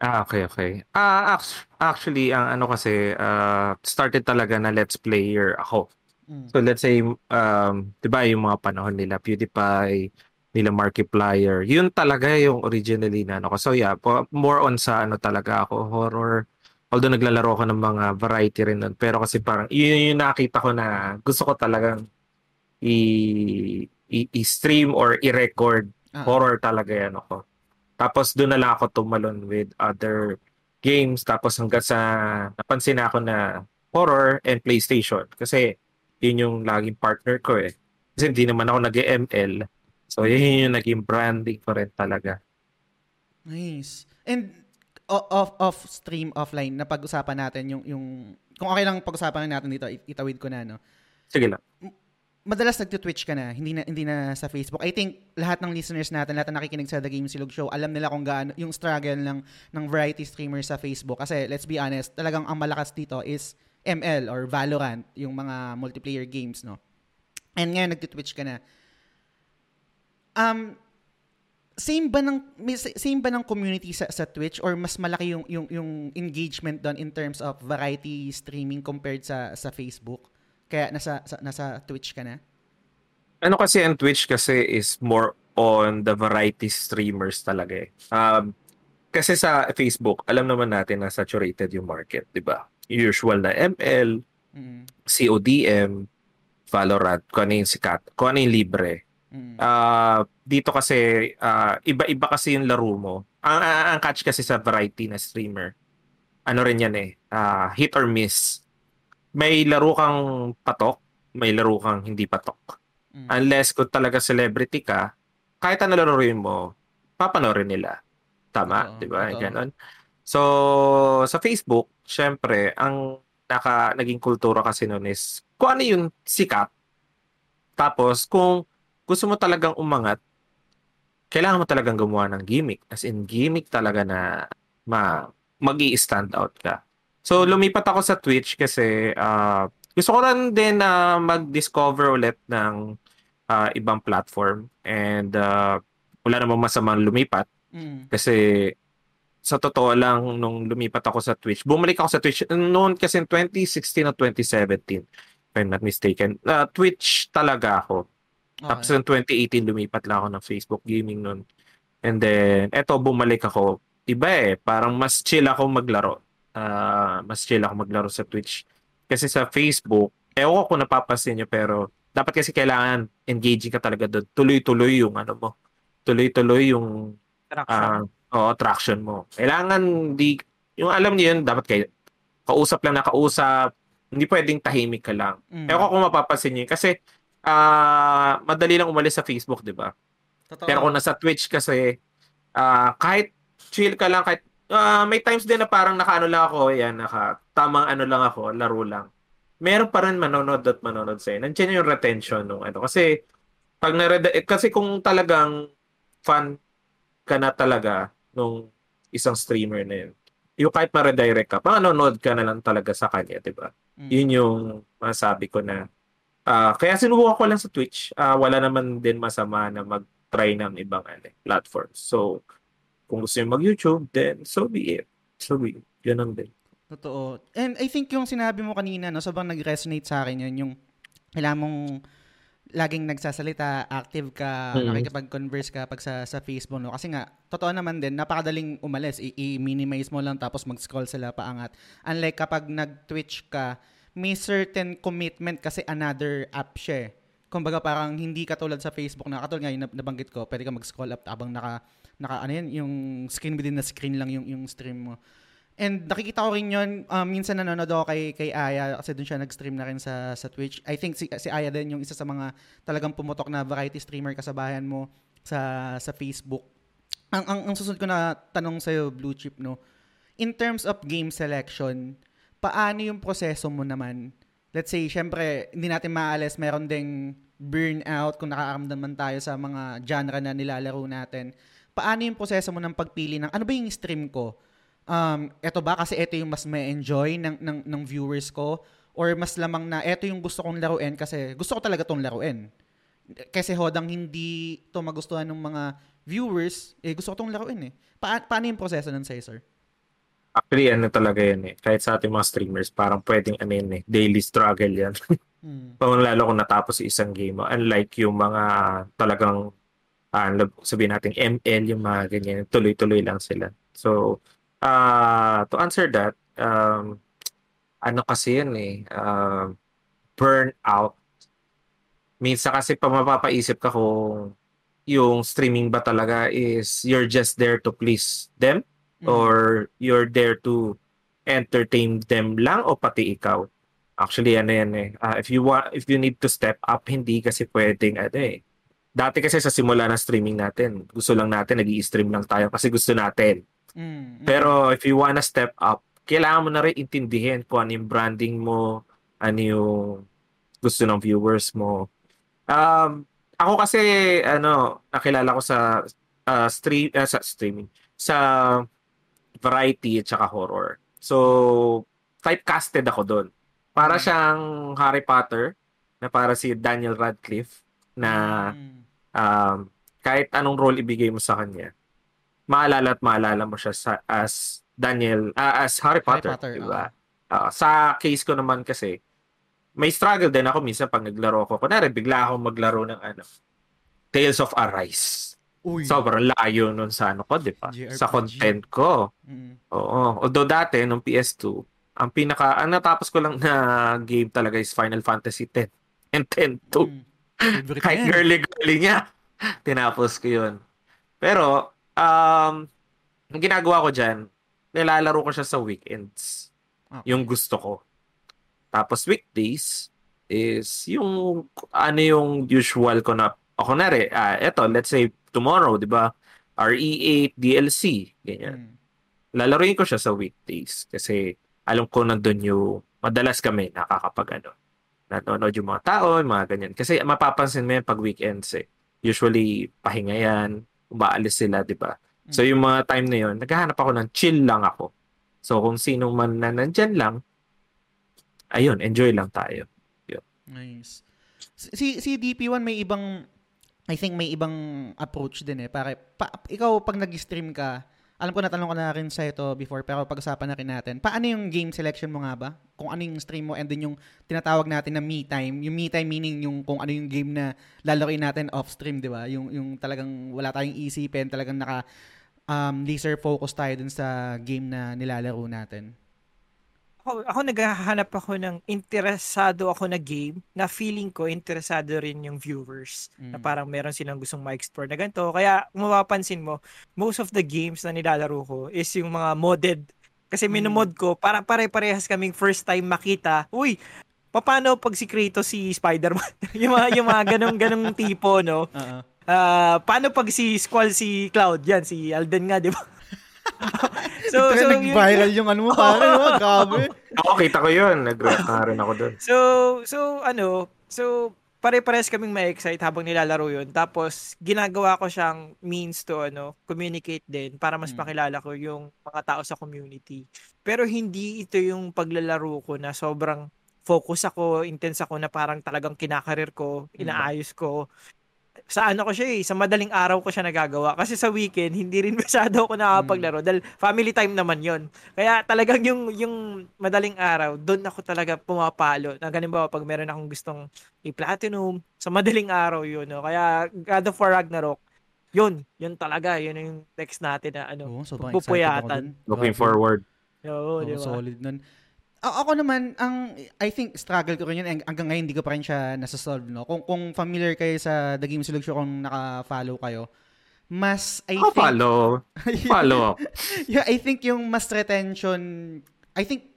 Ah, okay, okay. Ah, act- actually, ang ano kasi, ah, started talaga na let's player ako. Mm. So let's say, um, 'di ba yung mga panahon nila PewDiePie, nila Markiplier, yun talaga yung originally na ano ko. So yeah, po, more on sa ano talaga ako, horror. Although naglalaro ako ng mga variety rin nun. Pero kasi parang, yun yung nakita ko na gusto ko talagang i- i- i-stream or i-record. Ah. Horror talaga yan ako. Tapos doon na lang ako tumalon with other games. Tapos hanggang sa napansin na ako na horror and PlayStation. Kasi yun yung laging partner ko eh. Kasi hindi naman ako nag-ML. So yun yung naging branding ko rin talaga. Nice. And off off stream offline na pag-usapan natin yung yung kung okay lang pag-usapan natin dito it- itawid ko na no. Sige lang. Madalas nagto-Twitch ka na, hindi na hindi na sa Facebook. I think lahat ng listeners natin, lahat na nakikinig sa The Game Silog Show, alam nila kung gaano yung struggle ng ng variety streamers sa Facebook kasi let's be honest, talagang ang malakas dito is ML or Valorant, yung mga multiplayer games, no. And ngayon nagto-Twitch ka na. Um same ba ng same ba ng community sa sa Twitch or mas malaki yung yung yung engagement doon in terms of variety streaming compared sa sa Facebook? Kaya nasa sa, nasa Twitch ka na? Ano kasi ang Twitch kasi is more on the variety streamers talaga eh. Um, kasi sa Facebook, alam naman natin na saturated yung market, di ba? Usual na ML, Mm. CODM, Valorant, kung ano yung sikat, kung ano yung libre. Mm. Ah, dito kasi ah, iba-iba kasi yung laro mo. Ang, ang, ang catch kasi sa variety na streamer, ano rin yan eh, ah, hit or miss. May laro kang patok, may laro kang hindi patok. Mm. Unless kung talaga celebrity ka, kahit ano laruin mo, papanoorin nila. Tama, 'di ba? Ganon. So, sa Facebook, syempre, ang naka naging kultura kasi noon is kung ano yung sikat. Tapos kung gusto mo talagang umangat, kailangan mo talagang gumawa ng gimmick. As in gimmick talaga na ma magi stand out ka. So lumipat ako sa Twitch kasi ah, gusto ko rin din na mag-discover ulit ng ah, ibang platform and ah, wala namang masamang lumipat Mm. kasi sa totoo lang nung lumipat ako sa Twitch, bumalik ako sa Twitch noon kasi in 2016 o 2017 if I'm not mistaken. na Twitch talaga ako. Tapos Okay. in 2018 lumipat lang ako ng Facebook gaming noon. And then eto bumalik ako. Iba eh, parang mas chill ako maglaro. Ah, mas chill ako maglaro sa Twitch. Kasi sa Facebook, ewan ko kung napapansin nyo pero dapat kasi kailangan engaging ka talaga doon. Tuloy-tuloy yung ano mo. Tuloy-tuloy yung Traction. Ah, oo, traction mo. Kailangan di yung alam niyo yun, dapat kayo kausap lang na kausap. Hindi pwedeng tahimik ka lang. Mm. Ewan ko kung mapapansin niyo kasi ah madali lang umalis sa Facebook, 'di ba? Pero kung nasa Twitch kasi ah kahit chill ka lang kahit ah, may times din na parang nakaano lang ako, yan, naka tamang ano lang ako, laro lang. meron pa rin manonood at manonood sa'yo. Nandiyan yung retention nung ano. Kasi, pag na kasi kung talagang fan ka na talaga nung isang streamer na yun, yung kahit ma-redirect ka, manonood ka na lang talaga sa kanya, di ba? Mm. Yun yung masabi ko na uh, kaya sinubukan ko lang sa Twitch. Uh, wala naman din masama na mag-try ng ibang ano, platforms. So, kung gusto nyo mag-YouTube, then so be it. So be it. Ganun din. Totoo. And I think yung sinabi mo kanina, no, sobrang nag-resonate sa akin yun, yung kailangan mong laging nagsasalita, active ka, mm-hmm. nakikipag-converse ka pag sa, sa Facebook, no? Kasi nga, totoo naman din, napakadaling umalis. I- i-minimize mo lang tapos mag-scroll sila paangat. Unlike kapag nag-Twitch ka, may certain commitment kasi another app siya eh. Kumbaga parang hindi katulad sa Facebook na katulad nga yung nabanggit ko, pwede ka mag-scroll up habang naka, naka ano yan, yung screen within the screen lang yung, yung stream mo. And nakikita ko rin yun, um, minsan nanonood ako kay, kay Aya kasi doon siya nag-stream na rin sa, sa Twitch. I think si, si Aya din yung isa sa mga talagang pumutok na variety streamer kasabayan mo sa sa Facebook. Ang, ang, ang susunod ko na tanong sa'yo, Blue Chip, no? In terms of game selection, paano yung proseso mo naman? Let's say, syempre, hindi natin maalis, meron ding burnout kung nakakaramdam man tayo sa mga genre na nilalaro natin. Paano yung proseso mo ng pagpili ng, ano ba yung stream ko? um, eto ba kasi ito yung mas may enjoy ng, ng, ng viewers ko or mas lamang na eto yung gusto kong laruin kasi gusto ko talaga tong laruin. Kasi hodang hindi to magustuhan ng mga viewers, eh gusto ko tong laruin eh. Pa- paano yung proseso nun sa'yo, sir? Actually, ano talaga yan eh. Kahit sa ating mga streamers, parang pwedeng ano yun eh. Daily struggle yan. hmm. Pag lalo kung natapos isang game. Unlike yung mga talagang, uh, sabihin natin, ML, yung mga ganyan. Tuloy-tuloy lang sila. So, uh, to answer that, um, ano kasi yun eh, uh, burnout. Minsan kasi pa mapapaisip ka kung yung streaming ba talaga is you're just there to please them mm. or you're there to entertain them lang o pati ikaw. Actually, ano yan eh. Uh, if you want, if you need to step up, hindi kasi pwedeng ano eh. Dati kasi sa simula ng streaming natin, gusto lang natin, nag stream lang tayo kasi gusto natin. Mm, Pero if you wanna step up, kailangan mo na rin intindihin kung ano yung branding mo, ano yung gusto ng viewers mo. Um, ako kasi, ano, nakilala ko sa uh, stream, uh, sa streaming, sa variety at saka horror. So, typecasted ako doon. Para mm. siyang Harry Potter, na para si Daniel Radcliffe, na mm. Um, kahit anong role ibigay mo sa kanya, maalala at maalala mo siya sa, as Daniel, uh, as Harry Potter, Harry Potter diba? Uh, sa case ko naman kasi, may struggle din ako minsan pag naglaro ko. Kunwari, bigla akong maglaro ng ano, Tales of Arise. Uy. Sobrang layo nun sa ano ko, di ba? Sa content ko. Mm. Oo. Although dati, nung PS2, ang pinaka, ang natapos ko lang na game talaga is Final Fantasy 10 and 10-2. Mm. Kahit girly-girly niya, tinapos ko yun. Pero, um, ang ginagawa ko dyan, nilalaro ko siya sa weekends. Okay. Yung gusto ko. Tapos weekdays is yung ano yung usual ko na ako na rin, ah, eto, let's say tomorrow, di ba? RE8 DLC, ganyan. Mm. Lalaruin ko siya sa weekdays kasi alam ko nandun yung madalas kami nakakapag ano, nanonood yung mga tao, yung mga ganyan. Kasi mapapansin mo yan pag weekends eh. Usually, pahinga yan, umaalis sila, di ba? So mm. yung mga time na yun, naghahanap ako ng chill lang ako. So kung sino man na nandyan lang, ayun, enjoy lang tayo. Yun. Nice. Si si DP1 may ibang I think may ibang approach din eh. Para pa, ikaw pag nag-stream ka, alam ko natanong ko na rin sa ito before pero pag-usapan na rin natin. Paano yung game selection mo nga ba? Kung ano yung stream mo and then yung tinatawag natin na me time. Yung me time meaning yung kung ano yung game na lalaroin natin off stream, di ba? Yung, yung talagang wala tayong isipin, talagang naka um, laser focus tayo dun sa game na nilalaro natin ako, ako naghahanap ako ng interesado ako na game na feeling ko interesado rin yung viewers mm. na parang meron silang gustong ma-explore na ganito. Kaya kung mapapansin mo, most of the games na nilalaro ko is yung mga modded. Kasi mm. minomod ko, para pare-parehas kaming first time makita, uy, paano pag si Kratos si Spider-Man? yung mga, yung mga ganong, ganong tipo, no? Uh-uh. Uh, paano pag si Squall si Cloud? Yan, si Alden nga, di ba? so, Ito so, na yun- nag-viral yung ano mo, pare. oh, Grabe. Ako, kita ko yun. Nag-react na rin ako dun. So, so ano, so pare-pares kaming ma-excite habang nilalaro yun. Tapos, ginagawa ko siyang means to ano, communicate din para mas Mm. makilala ko yung mga tao sa community. Pero hindi ito yung paglalaro ko na sobrang focus ako, intense ako na parang talagang kinakarir ko, inaayos ko. Sa ano ko siya eh, sa madaling araw ko siya nagagawa. Kasi sa weekend, hindi rin masyado ako nakakapaglaro dahil family time naman yon Kaya talagang yung, yung madaling araw, doon ako talaga pumapalo. Na ganun ba, pag meron akong gustong i-platinum, sa madaling araw yun. No? Kaya God of War Ragnarok, yun, yun talaga, yun yung next natin na ano, Oo, ako pupuyatan. Looking forward. Oo, Oo, di ba? solid nun. Ako naman, ang I think struggle ko rin yun hang- hanggang ngayon hindi ko pa rin siya nasa-solve, no? Kung, kung familiar kayo sa The Game Solution, kung naka-follow kayo, mas I Ako think... follow. Follow. yeah, I think yung mas retention, I think,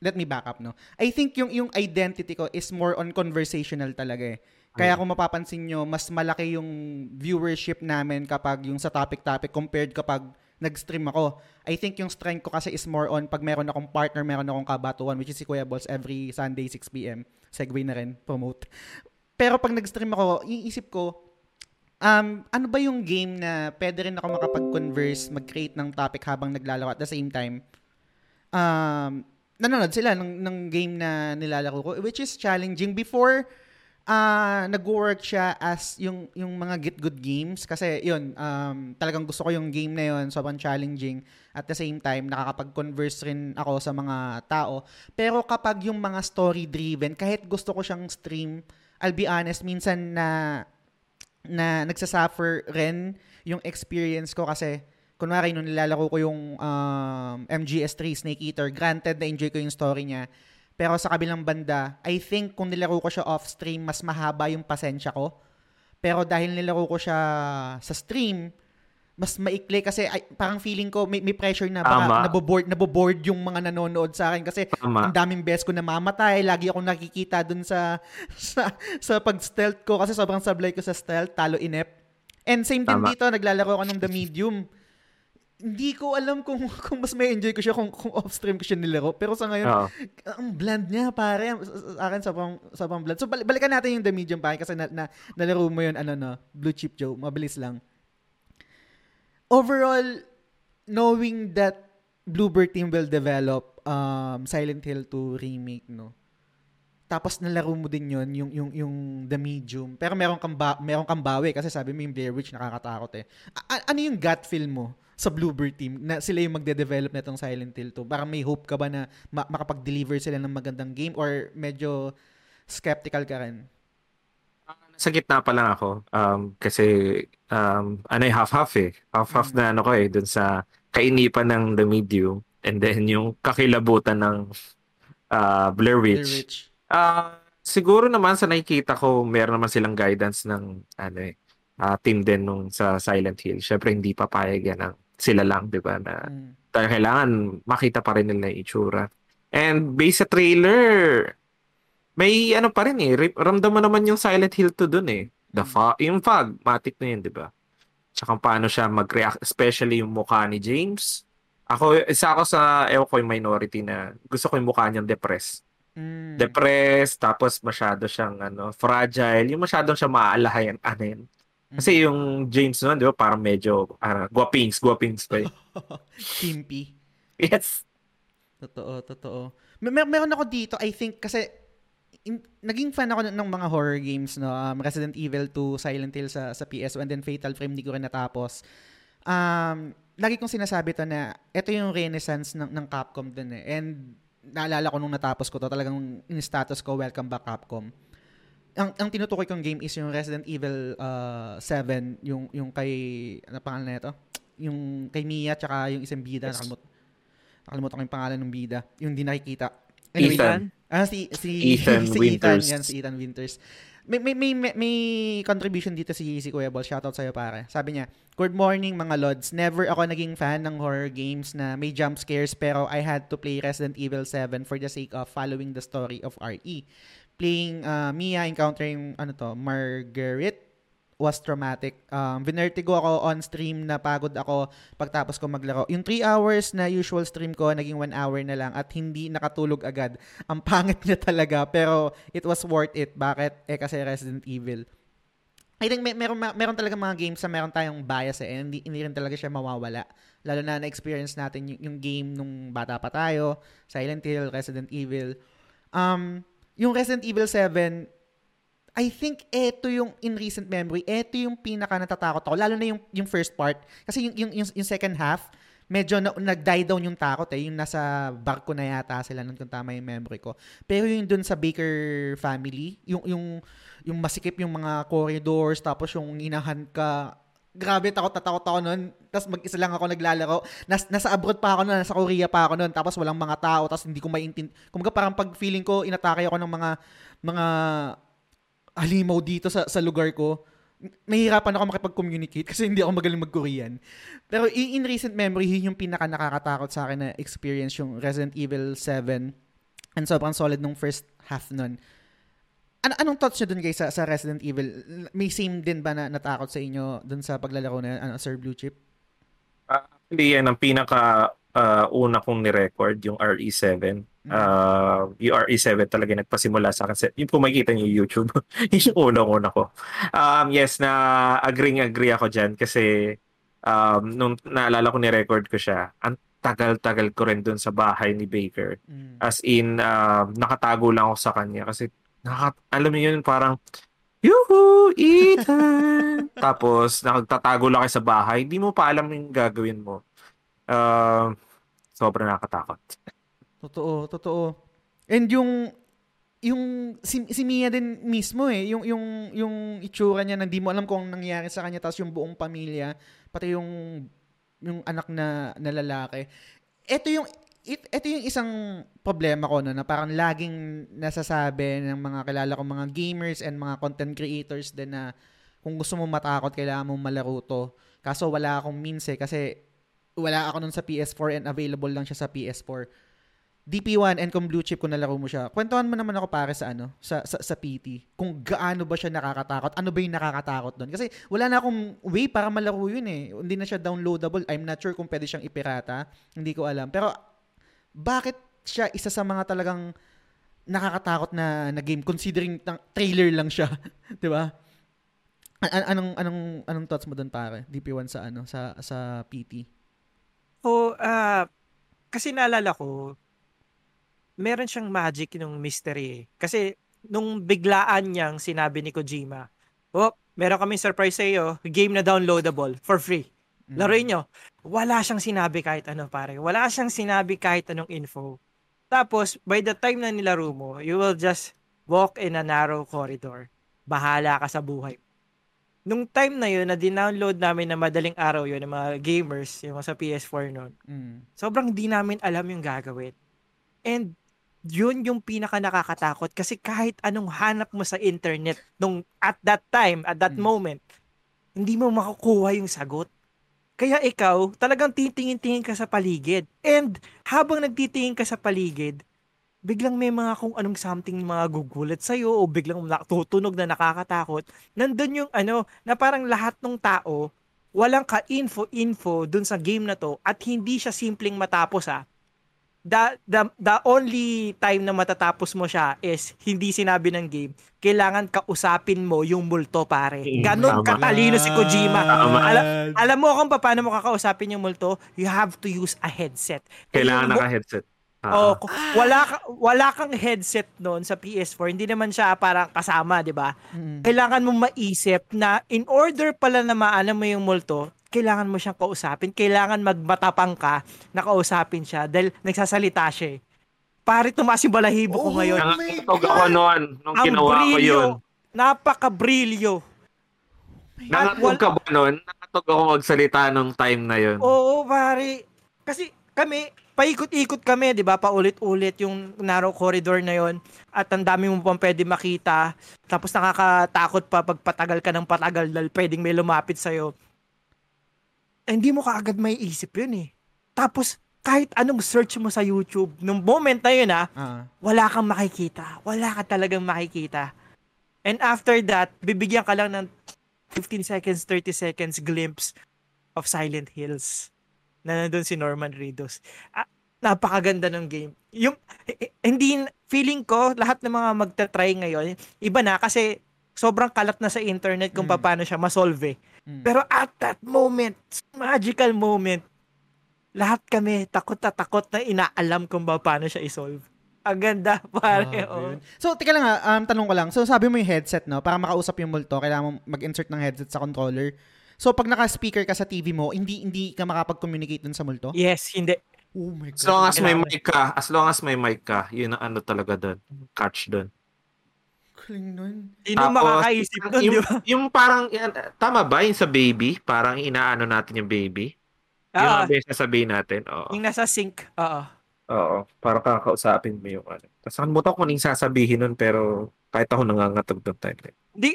let me back up, no? I think yung, yung identity ko is more on conversational talaga eh. Kaya kung mapapansin nyo, mas malaki yung viewership namin kapag yung sa topic-topic compared kapag nag-stream ako. I think yung strength ko kasi is more on pag meron akong partner, meron akong kabatuan, which is si Kuya Balls every Sunday 6pm. Segway na rin, promote. Pero pag nag-stream ako, iisip ko, um, ano ba yung game na pwede rin ako makapag-converse, mag-create ng topic habang naglalaro at the same time, um, nanonood sila ng, ng game na nilalaro ko, which is challenging. Before, ah nag-work siya as yung yung mga get good games. Kasi yun um talagang gusto ko yung game na yun sobrang challenging. At the same time nakakapag-converse rin ako sa mga tao. Pero kapag yung mga story driven kahit gusto ko siyang stream I'll be honest minsan na na nagsasuffer rin yung experience ko. Kasi kunwari nung nilalaro ko yung um, MGS3 Snake Eater granted na enjoy ko yung story niya pero sa kabilang banda, I think kung nilaro ko siya off-stream, mas mahaba yung pasensya ko. Pero dahil nilaro ko siya sa stream, mas maikli kasi ay, parang feeling ko may, may pressure na baka Tama. naboboard, naboboard yung mga nanonood sa akin kasi Tama. ang daming beses ko namamatay, lagi akong nakikita dun sa sa, sa pag-stealth ko kasi sobrang sablay ko sa stealth, talo inep. And same din Tama. dito, naglalaro ako ng The Medium. Hindi ko alam kung kung mas may enjoy ko siya kung, kung off-stream ko siya nilaro. Pero sa ngayon, Oo. ang bland niya, pare. Sa sa akin, sobrang, sobrang bland. So, bal- balikan natin yung The Medium, pare, kasi na, na, nalaro mo yun, ano, no, Blue Chip Joe. Mabilis lang. Overall, knowing that Bluebird team will develop um, Silent Hill 2 remake, no? Tapos nalaro mo din yun, yung, yung, yung The Medium. Pero meron kang, ba, meron kang bawi kasi sabi mo yung Blair Witch nakakatakot eh. A- ano yung gut feel mo sa Bluebird team na sila yung magde-develop na itong Silent Hill 2? Parang may hope ka ba na ma- makapag-deliver sila ng magandang game or medyo skeptical ka rin? Sa gitna pa lang ako. Um, kasi, um, ano eh, half-half eh. Half-half Mm. na ano ko eh, dun sa kainipan ng The Medium. And then yung kakilabutan ng uh, Blair Blair Witch. Witch. Ah, siguro naman sa nakikita ko, meron naman silang guidance ng ano eh, ah, team din nung sa Silent Hill. Syempre hindi papayag yan ng sila lang, 'di ba? Na Mm. kailangan makita pa rin nila yung itsura. And based sa trailer, may ano pa rin eh, ramdam mo naman yung Silent Hill 2 dun eh. The Mm. fog, yung fog, matik na yun, 'di ba? Tsaka paano siya mag-react, especially yung mukha ni James. Ako, isa ako sa, ewan ko yung minority na gusto ko yung mukha niyang depressed Mm. depressed, tapos masyado siyang ano, fragile, yung masyadong siya maaalahayan, ano yun. Kasi yung James noon, di ba, parang medyo uh, guwapings, guwapings pa eh. Kimpy. Yes. Totoo, totoo. Mer- mer- meron ako dito, I think, kasi in- naging fan ako ng, ng mga horror games, no? Um, Resident Evil 2, Silent Hill sa, sa PS1, and then Fatal Frame, hindi ko rin natapos. Um, lagi kong sinasabi to na ito yung renaissance ng, ng Capcom din eh. And naalala ko nung natapos ko to, talagang in-status ko, welcome back Capcom. Ang, ang tinutukoy kong game is yung Resident Evil uh, 7, yung, yung kay, ano pangalan na ito? Yung kay Mia, tsaka yung isang bida, Yes. nakalimut, nakalimutan ko yung pangalan ng bida. Yung di nakikita. Ethan. Ah, si, si, Ethan si Winters. Ethan, yan, si Ethan Winters. May, may, may, may, may contribution dito si, si Kuya Ball. Shoutout sa'yo, pare. Sabi niya, Good morning, mga lods. Never ako naging fan ng horror games na may jump scares pero I had to play Resident Evil 7 for the sake of following the story of RE. Playing uh, Mia encountering, ano to, Margaret was traumatic. Um, vinertigo ako on stream na pagod ako pagtapos ko maglaro. Yung 3 hours na usual stream ko, naging 1 hour na lang at hindi nakatulog agad. Ang pangit niya talaga pero it was worth it. Bakit? Eh kasi Resident Evil. I think may, meron, meron talaga mga games na meron tayong bias eh, hindi, hindi rin talaga siya mawawala. Lalo na na-experience natin yung, yung game nung bata pa tayo, Silent Hill, Resident Evil. Um, yung Resident Evil 7, I think eto yung in recent memory, eto yung pinaka natatakot ako, lalo na yung yung first part kasi yung yung yung, yung second half medyo na, nag-die down yung takot eh, yung nasa barko na yata sila nun kung tama yung memory ko. Pero yung dun sa Baker family, yung yung yung masikip yung mga corridors tapos yung inahan ka grabe takot na takot ako noon. Tapos mag-isa lang ako naglalaro. Nas, nasa abroad pa ako noon, nasa Korea pa ako noon. Tapos walang mga tao, tapos hindi ko maintindihan. Kumaga parang pag feeling ko, inatake ako ng mga mga halimaw dito sa, sa lugar ko, nahihirapan ako makipag-communicate kasi hindi ako magaling mag-Korean. Pero in recent memory, yun yung pinaka nakakatakot sa akin na experience yung Resident Evil 7 and sobrang solid nung first half nun. An anong thoughts nyo dun guys sa, sa Resident Evil? May same din ba na natakot sa inyo dun sa paglalaro na ano, Sir Blue Chip? Actually, yan ang pinaka uh, una kong ni-record, yung RE7. Uh, yung RE7 talaga nagpasimula sa akin. Yung kung makikita niyo YouTube, yung unang-una ko. Um, yes, na agreeing-agree ako dyan kasi um, nung naalala ko ni-record ko siya, ang tagal-tagal ko rin dun sa bahay ni Baker. Mm. As in, uh, nakatago lang ako sa kanya kasi naka, alam mo yun, parang Yuhu! Ethan! Tapos, nakagtatago lang kayo sa bahay. Hindi mo pa alam yung gagawin mo. Uh, sobrang nakatakot. Totoo, totoo. And yung yung si, si Mia din mismo eh, yung yung yung itsura niya na hindi mo alam kung nangyari sa kanya tapos yung buong pamilya, pati yung yung anak na, na lalaki. Ito yung it, ito yung isang problema ko no, na parang laging nasasabi ng mga kilala kong mga gamers and mga content creators din na kung gusto mo matakot, kailangan mo malaro to. Kaso wala akong means eh, kasi wala ako nun sa PS4 and available lang siya sa PS4 DP1 and kung blue chip kung nalaro mo siya, kwentuhan mo naman ako pare sa ano, sa, sa, sa PT. Kung gaano ba siya nakakatakot, ano ba yung nakakatakot doon. Kasi wala na akong way para malaro yun eh. Hindi na siya downloadable. I'm not sure kung pwede siyang ipirata. Hindi ko alam. Pero bakit siya isa sa mga talagang nakakatakot na, na game considering tang, trailer lang siya, 'di ba? An- anong anong anong thoughts mo doon pare? DP1 sa ano sa sa PT? Oh, uh, kasi naalala ko meron siyang magic ng mystery. Eh. Kasi nung biglaan niyang sinabi ni Kojima, oh, meron kaming surprise sa iyo, game na downloadable for free. Mm. Laruin nyo. Wala siyang sinabi kahit ano pare. Wala siyang sinabi kahit anong info. Tapos, by the time na nilaro mo, you will just walk in a narrow corridor. Bahala ka sa buhay. Nung time na yun, na dinownload namin na madaling araw yun, ng mga gamers, yung sa PS4 noon, mm. sobrang di namin alam yung gagawin. And yun yung pinaka nakakatakot kasi kahit anong hanap mo sa internet nung at that time, at that mm. moment, hindi mo makukuha yung sagot. Kaya ikaw, talagang titingin-tingin ka sa paligid. And habang nagtitingin ka sa paligid, biglang may mga kung anong something mga gugulat sa'yo o biglang tutunog na nakakatakot. Nandun yung ano, na parang lahat ng tao, walang ka-info-info dun sa game na to at hindi siya simpleng matapos ah the, the, the only time na matatapos mo siya is hindi sinabi ng game, kailangan kausapin mo yung multo, pare. Mm, Ganon katalino si Kojima. Alam, alam mo kung paano mo kakausapin yung multo? You have to use a headset. Kailangan naka-headset. Uh-huh. Oh, wala ka, wala kang headset noon sa PS4. Hindi naman siya parang kasama, 'di ba? Mm-hmm. Kailangan mo maisip na in order pala na maalam mo yung multo, kailangan mo siyang kausapin. Kailangan magmatapang ka na kausapin siya dahil nagsasalita siya eh. Pare, tumaas yung balahibo oh ko ngayon. Nangatog ako noon nung Ang ginawa brilyo, ko yun. Napaka-brilyo. Nangatog ka ba noon? Nangatog ako magsalita nung time na yun. Oo, pare. Kasi kami, paikot-ikot kami, di ba? Paulit-ulit yung narrow corridor na yon at ang dami mo pang pwede makita. Tapos nakakatakot pa pag patagal ka ng patagal dahil pwedeng may lumapit sa'yo eh, hindi mo kaagad may isip yun eh. Tapos, kahit anong search mo sa YouTube, nung moment na yun ah, uh-huh. wala kang makikita. Wala ka talagang makikita. And after that, bibigyan ka lang ng 15 seconds, 30 seconds glimpse of Silent Hills na nandun si Norman Reedus. Ah, napakaganda ng game. Yung eh, eh, hindi feeling ko lahat ng mga magta-try ngayon, iba na kasi sobrang kalat na sa internet kung Mm. paano siya masolve. eh. Mm. Pero at that moment, magical moment, lahat kami takot na takot na inaalam kung ba paano siya isolve. Ang ganda, pare. Oh. So, tika lang nga, um, tanong ko lang. So, sabi mo yung headset, no? Para makausap yung multo, kailangan mo mag-insert ng headset sa controller. So, pag naka-speaker ka sa TV mo, hindi hindi ka makapag-communicate dun sa multo? Yes, hindi. Oh my God. As long as may mic ka, as long as may mic ka, yun ang ano talaga doon. Catch doon. Galing nun. Sino Tapos, makakaisip nun, di yung, ba? yung parang, yan, tama ba yung sa baby? Parang inaano natin yung baby? Yun Ah, ang best na sabihin natin. Oo. yung nasa sync. Oo. Oo. Para kakausapin mo yung ano. Tapos nakalimutan ko kung anong sasabihin nun, pero kahit ako nangangatog doon time. na yun. Di,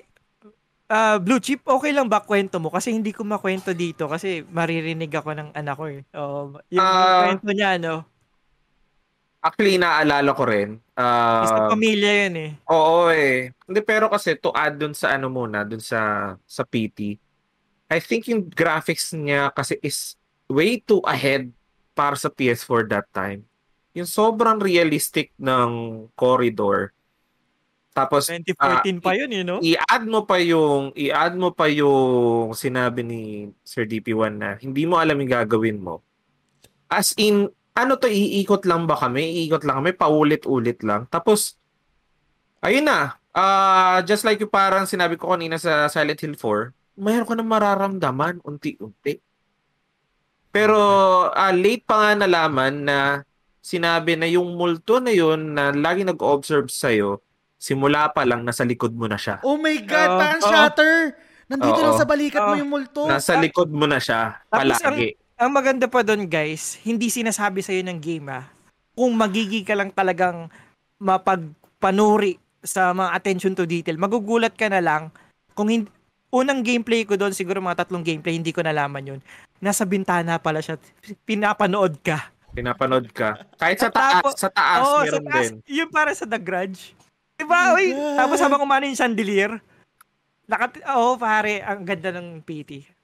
ah, Blue Chip, okay lang ba kwento mo? Kasi hindi ko makwento dito kasi maririnig ako ng anak ko eh. Oo. yung Ah. kwento niya, no? Actually, naalala ko rin. ah, Isa pamilya yun eh. Oo eh. Hindi, pero kasi to add dun sa ano muna, dun sa, sa PT, I think yung graphics niya kasi is way too ahead para sa PS4 that time. Yung sobrang realistic ng corridor. Tapos, 2014 pa yun, you know? i-add mo pa yung i-add mo pa yung sinabi ni Sir DP1 na hindi mo alam yung gagawin mo. As in, ano to, iikot lang ba kami? Iikot lang kami, paulit-ulit lang. Tapos, ayun na. Ah, just like yung parang sinabi ko kanina sa Silent Hill 4, mayroon ka na mararamdaman unti-unti. Pero ah, late pa nga nalaman na sinabi na yung multo na yun na lagi nag-observe sa'yo, simula pa lang nasa likod mo na siya. Oh my God, Oo. parang Oo. shatter. Nandito Oo. lang sa balikat mo Oo. yung multo. Nasa likod mo na siya Tapos palagi. Ang maganda pa doon, guys, hindi sinasabi sa'yo ng game, ah. Kung magiging ka lang talagang mapagpanuri sa mga attention to detail, magugulat ka na lang kung hindi, unang gameplay ko doon, siguro mga tatlong gameplay, hindi ko nalaman yun. Nasa bintana pala siya. Pinapanood ka. Pinapanood ka. Kahit sa taas, sa taas Oo, meron sa taas, din. Yun para sa The Grudge. Diba? Oh Uy, tapos habang umano yung chandelier, nakat oh, pare, ang ganda ng PT.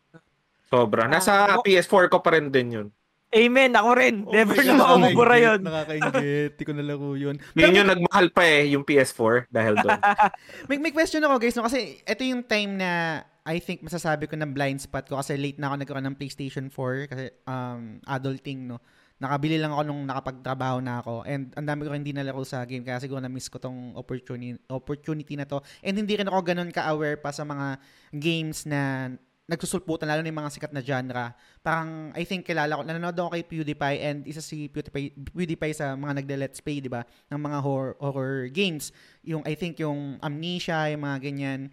Sobra. Ah, Nasa PS4 ko pa rin din yun. Amen, ako rin. Oh Never na God, makumubura yun. Nakakaingit. Di ko nalaro yun. Yun yung nagmahal pa eh, yung PS4 dahil doon. May, may question ako guys, no? kasi ito yung time na I think masasabi ko ng blind spot ko kasi late na ako nagkaroon ng PlayStation 4 kasi um, adulting, no? Nakabili lang ako nung nakapagtrabaho na ako and ang dami ko rin hindi nalaro sa game kaya siguro na-miss ko tong opportunity, opportunity na to. And hindi rin ako ganun ka-aware pa sa mga games na nagsusulputan, lalo na yung mga sikat na genre. Parang, I think, kilala ko, nanonood ako kay PewDiePie and isa si PewDiePie, PewDiePie sa mga nagde-let's play, di ba? Ng mga horror, horror games. Yung, I think, yung Amnesia, yung mga ganyan.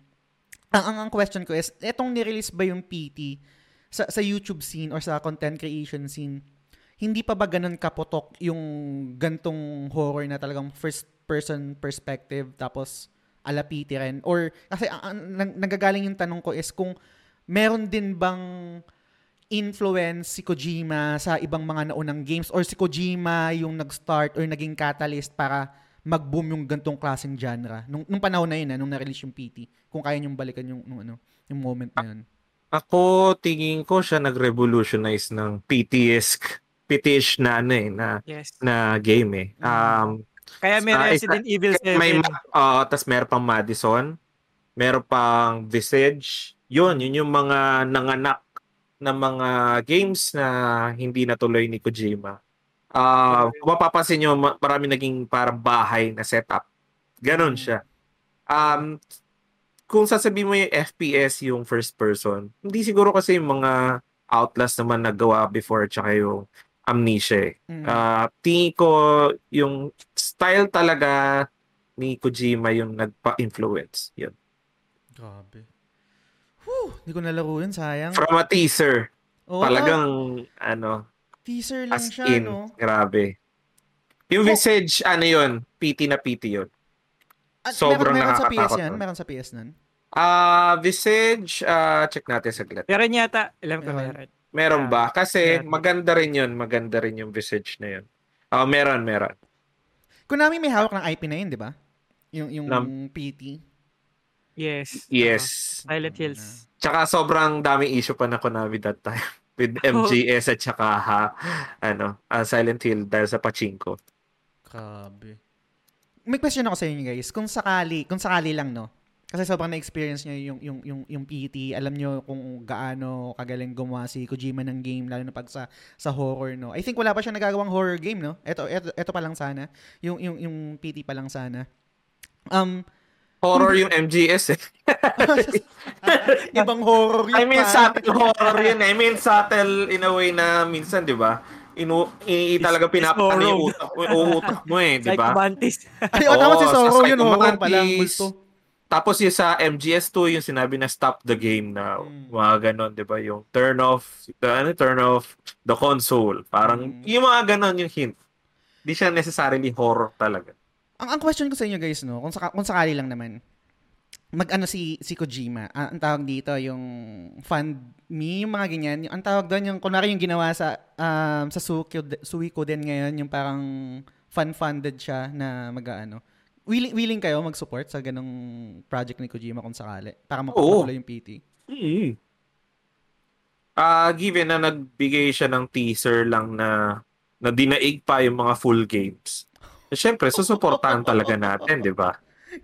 Ang, ang, ang question ko is, etong nirelease ba yung PT sa, sa YouTube scene or sa content creation scene, hindi pa ba ganun kapotok yung gantong horror na talagang first person perspective tapos ala PT rin? Or, kasi ang, ang, nagagaling yung tanong ko is kung meron din bang influence si Kojima sa ibang mga naunang games or si Kojima yung nag-start or naging catalyst para mag-boom yung gantong klaseng genre nung, nung panahon na yun, ah, nung na-release yung PT. Kung kaya niyong balikan yung, yung, ano, yung moment na yun. Ako, tingin ko siya nag-revolutionize ng PT-esque, PT-ish na ano eh, na, Yes. na game eh. Um, Kaya may Ah, Resident Evil 7. may uh, tas meron pang Madison, meron pang Visage. Yun, yun yung mga nanganak na mga games na hindi natuloy ni Kojima. Kung mapapansin nyo, ma- marami naging parang bahay na setup. Ganon siya. Um, kung sasabihin mo yung FPS, yung first person, hindi siguro kasi yung mga Outlast naman nagawa before tsaka yung Amnesia eh. Mm. Ah, tingin ko yung style talaga ni Kojima yung nagpa-influence. Yun. Grabe. Whew, hindi ko nalaro yun, sayang. From a teaser, Oo, talagang ano, teaser lang as siya, in, no? grabe. Yung Oh. Visage, ano yun? PT na PT yun. At sobrang meron, meron sa PS yan? Meron sa PS nun? Ah, Visage, ah, check natin saglit. Meron yata. Alam ko Meron. meron. Meron ba? Kasi meron. maganda rin yun, maganda rin yung Visage na yun. Ah, meron, meron. Konami may hawak ng IP na yun, di ba? Yung, yung Nam- PT. Yes. Yes. Uh, Silent Hills. Tsaka sobrang daming issue pa na Konami that time with MGS at tsaka ha, ano, uh, Silent Hill dahil sa pachinko. Grabe. May question ako sa inyo guys. Kung sakali, kung sakali lang no. Kasi sobrang na-experience niyo yung yung yung yung PT, alam niyo kung gaano kagaling gumawa si Kojima ng game lalo na pag sa sa horror no. I think wala pa siyang nagagawang horror game no. Ito ito, ito pa lang sana. Yung yung yung PT pa lang sana. Um horror yung MGS eh. Ibang horror yun. I mean, pa. subtle horror yun eh. I mean, subtle in a way na minsan, di ba? Inu, i, talaga pinapakang yung utak, utak mo eh, di ba? Like Mantis. Ay, oh, tama si Zorro sa yun, horror Mantis. pala multo. Tapos yung sa MGS2, yung sinabi na stop the game na Mm. mga ganon, di ba? Yung turn off, the, ano, turn off the console. Parang, Mm. yung mga ganon yung hint. Di siya necessarily horror talaga. Ang, ang question ko sa inyo guys, no, kung, saka, kung sakali lang naman, mag-ano si, si Kojima, ah, ang tawag dito, yung fund me, yung mga ganyan, yung, ang tawag doon, yung kunwari yung ginawa sa, um, sa Suiko, Suiko din ngayon, yung parang fun-funded siya na mag-ano. Willing, willing kayo mag-support sa ganong project ni Kojima kung sakali? Para mapapatuloy yung PT? mm Ah, given na nagbigay siya ng teaser lang na na dinaig pa yung mga full games. Siyempre, susuportahan talaga natin, di ba?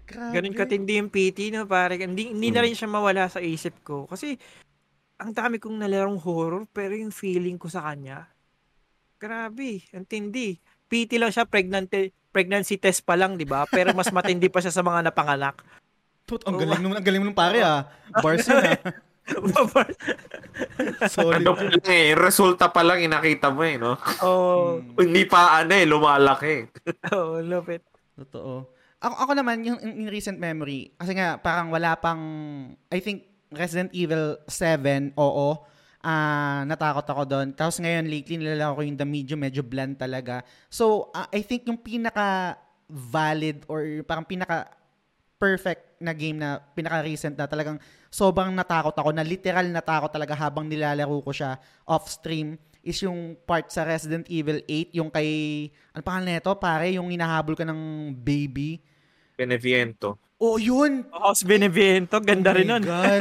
Ganun katindi yung PT, no, pare. Hindi, hindi na rin siya mawala sa isip ko. Kasi, ang dami kong nalarong horror, pero yung feeling ko sa kanya, grabe, ang tindi. PT lang siya, pregnancy, pregnancy test pa lang, di ba? Pero mas matindi pa siya sa mga napanganak. Tut, ang Oo. galing nung, ang galing nung pare ah. Bars yun ah. Solid Ano pa lang eh, resulta pa lang inakita mo eh, no? oh, Hmm. Hindi pa ano eh, lumalaki. oh, lupit. Totoo. Ako, ako naman, yung in, in recent memory, kasi nga, parang wala pang, I think, Resident Evil 7, oo, ah natakot ako doon. Tapos ngayon, lately, nilalako ko yung The Medium, medyo bland talaga. So, ah, I think yung pinaka valid or parang pinaka perfect na game na pinaka-recent na talagang sobrang natakot ako, na literal natakot talaga habang nilalaro ko siya off-stream is yung part sa Resident Evil 8, yung kay, ano pangalan nito, pare, yung hinahabol ka ng baby. Beneviento. Oh, yun! House Beneviento, ganda rin nun. Oh my God.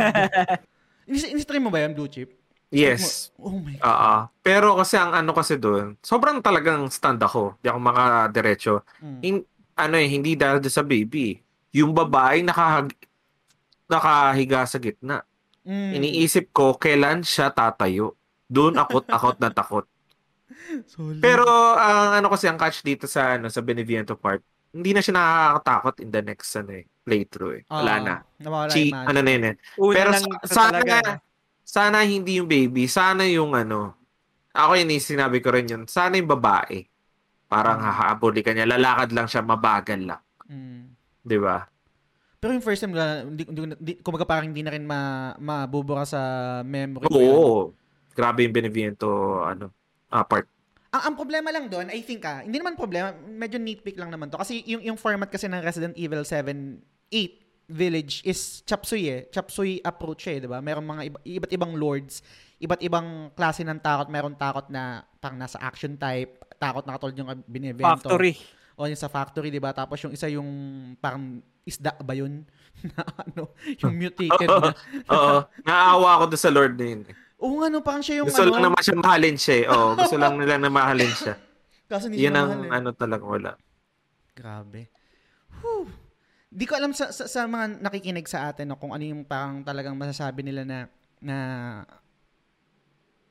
In-stream mo ba yan, Blue Chip? Yes. Oh my God. Oo. Pero kasi ang ano kasi doon, sobrang talagang stand ako. Di ako makadiretso. Mm. In, ano eh, hindi dahil sa baby. Yung babae nakahag, nakahiga sa gitna. Mm. Iniisip ko, kailan siya tatayo. Doon ako takot na takot. Solid. Pero ang ano kasi ang catch dito sa ano sa Beneviento part, hindi na siya nakakatakot in the next ano eh, playthrough eh. Wala Oo. na. Yung magic. ano na yun eh. Una Pero lang sa- sana, talaga. sana hindi yung baby, sana yung ano, ako yun eh, sinabi ko rin yun, sana yung babae. Parang Mm. hahabuli ka niya, lalakad lang siya, mabagal lang. Mm. Di ba? Pero yung first time, wala, hindi, hindi, hindi, kumbaga parang hindi na rin ma, mabubura sa memory. ko. Oo. Grabe yung Beneviento, ano, ah, part. Ang, ang problema lang doon, I think ah, hindi naman problema, medyo nitpick lang naman to. Kasi yung, yung format kasi ng Resident Evil 7, 8 Village is chapsuy eh. Chapsuy approach eh, di ba? Merong mga iba, iba't ibang lords, iba't ibang klase ng takot. Meron takot na pang nasa action type, takot na katulad yung binevento. Factory. O yung sa factory, di ba? Tapos yung isa yung parang isda ba yun? na ano, yung mutated na. Oo. Naawa ako doon sa Lord na yun. eh. Oo nga no, parang siya yung Gusto ano. lang naman siya mahalin siya. eh. Oo, gusto lang nila na mahalin siya. Kaso hindi Yan ang mahal eh. ano talaga wala. Grabe. Whew. Di ko alam sa, sa, sa mga nakikinig sa atin no, kung ano yung parang talagang masasabi nila na na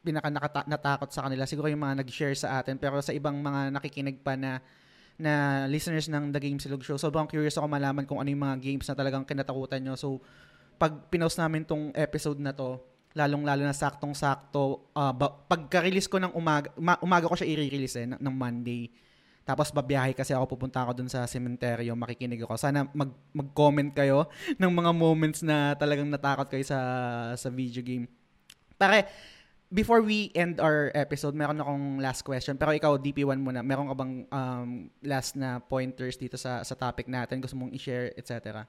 pinaka nakata- natakot sa kanila. Siguro yung mga nag-share sa atin. Pero sa ibang mga nakikinig pa na na listeners ng The Game Silog Show, sobrang curious ako malaman kung ano yung mga games na talagang kinatakutan nyo. So, pag pinost namin tong episode na to, lalong-lalo na saktong-sakto, ah, ba- pagka-release ko ng umaga, uma- umaga ko siya i-release eh, ng Monday. Tapos babiyahe kasi ako, pupunta ako dun sa sementeryo, makikinig ako. Sana mag, mag-comment kayo ng mga moments na talagang natakot kayo sa, sa video game. Pare, before we end our episode, meron akong last question. Pero ikaw, DP1 muna, meron ka bang um, last na pointers dito sa, sa topic natin? Gusto mong i-share, etc.?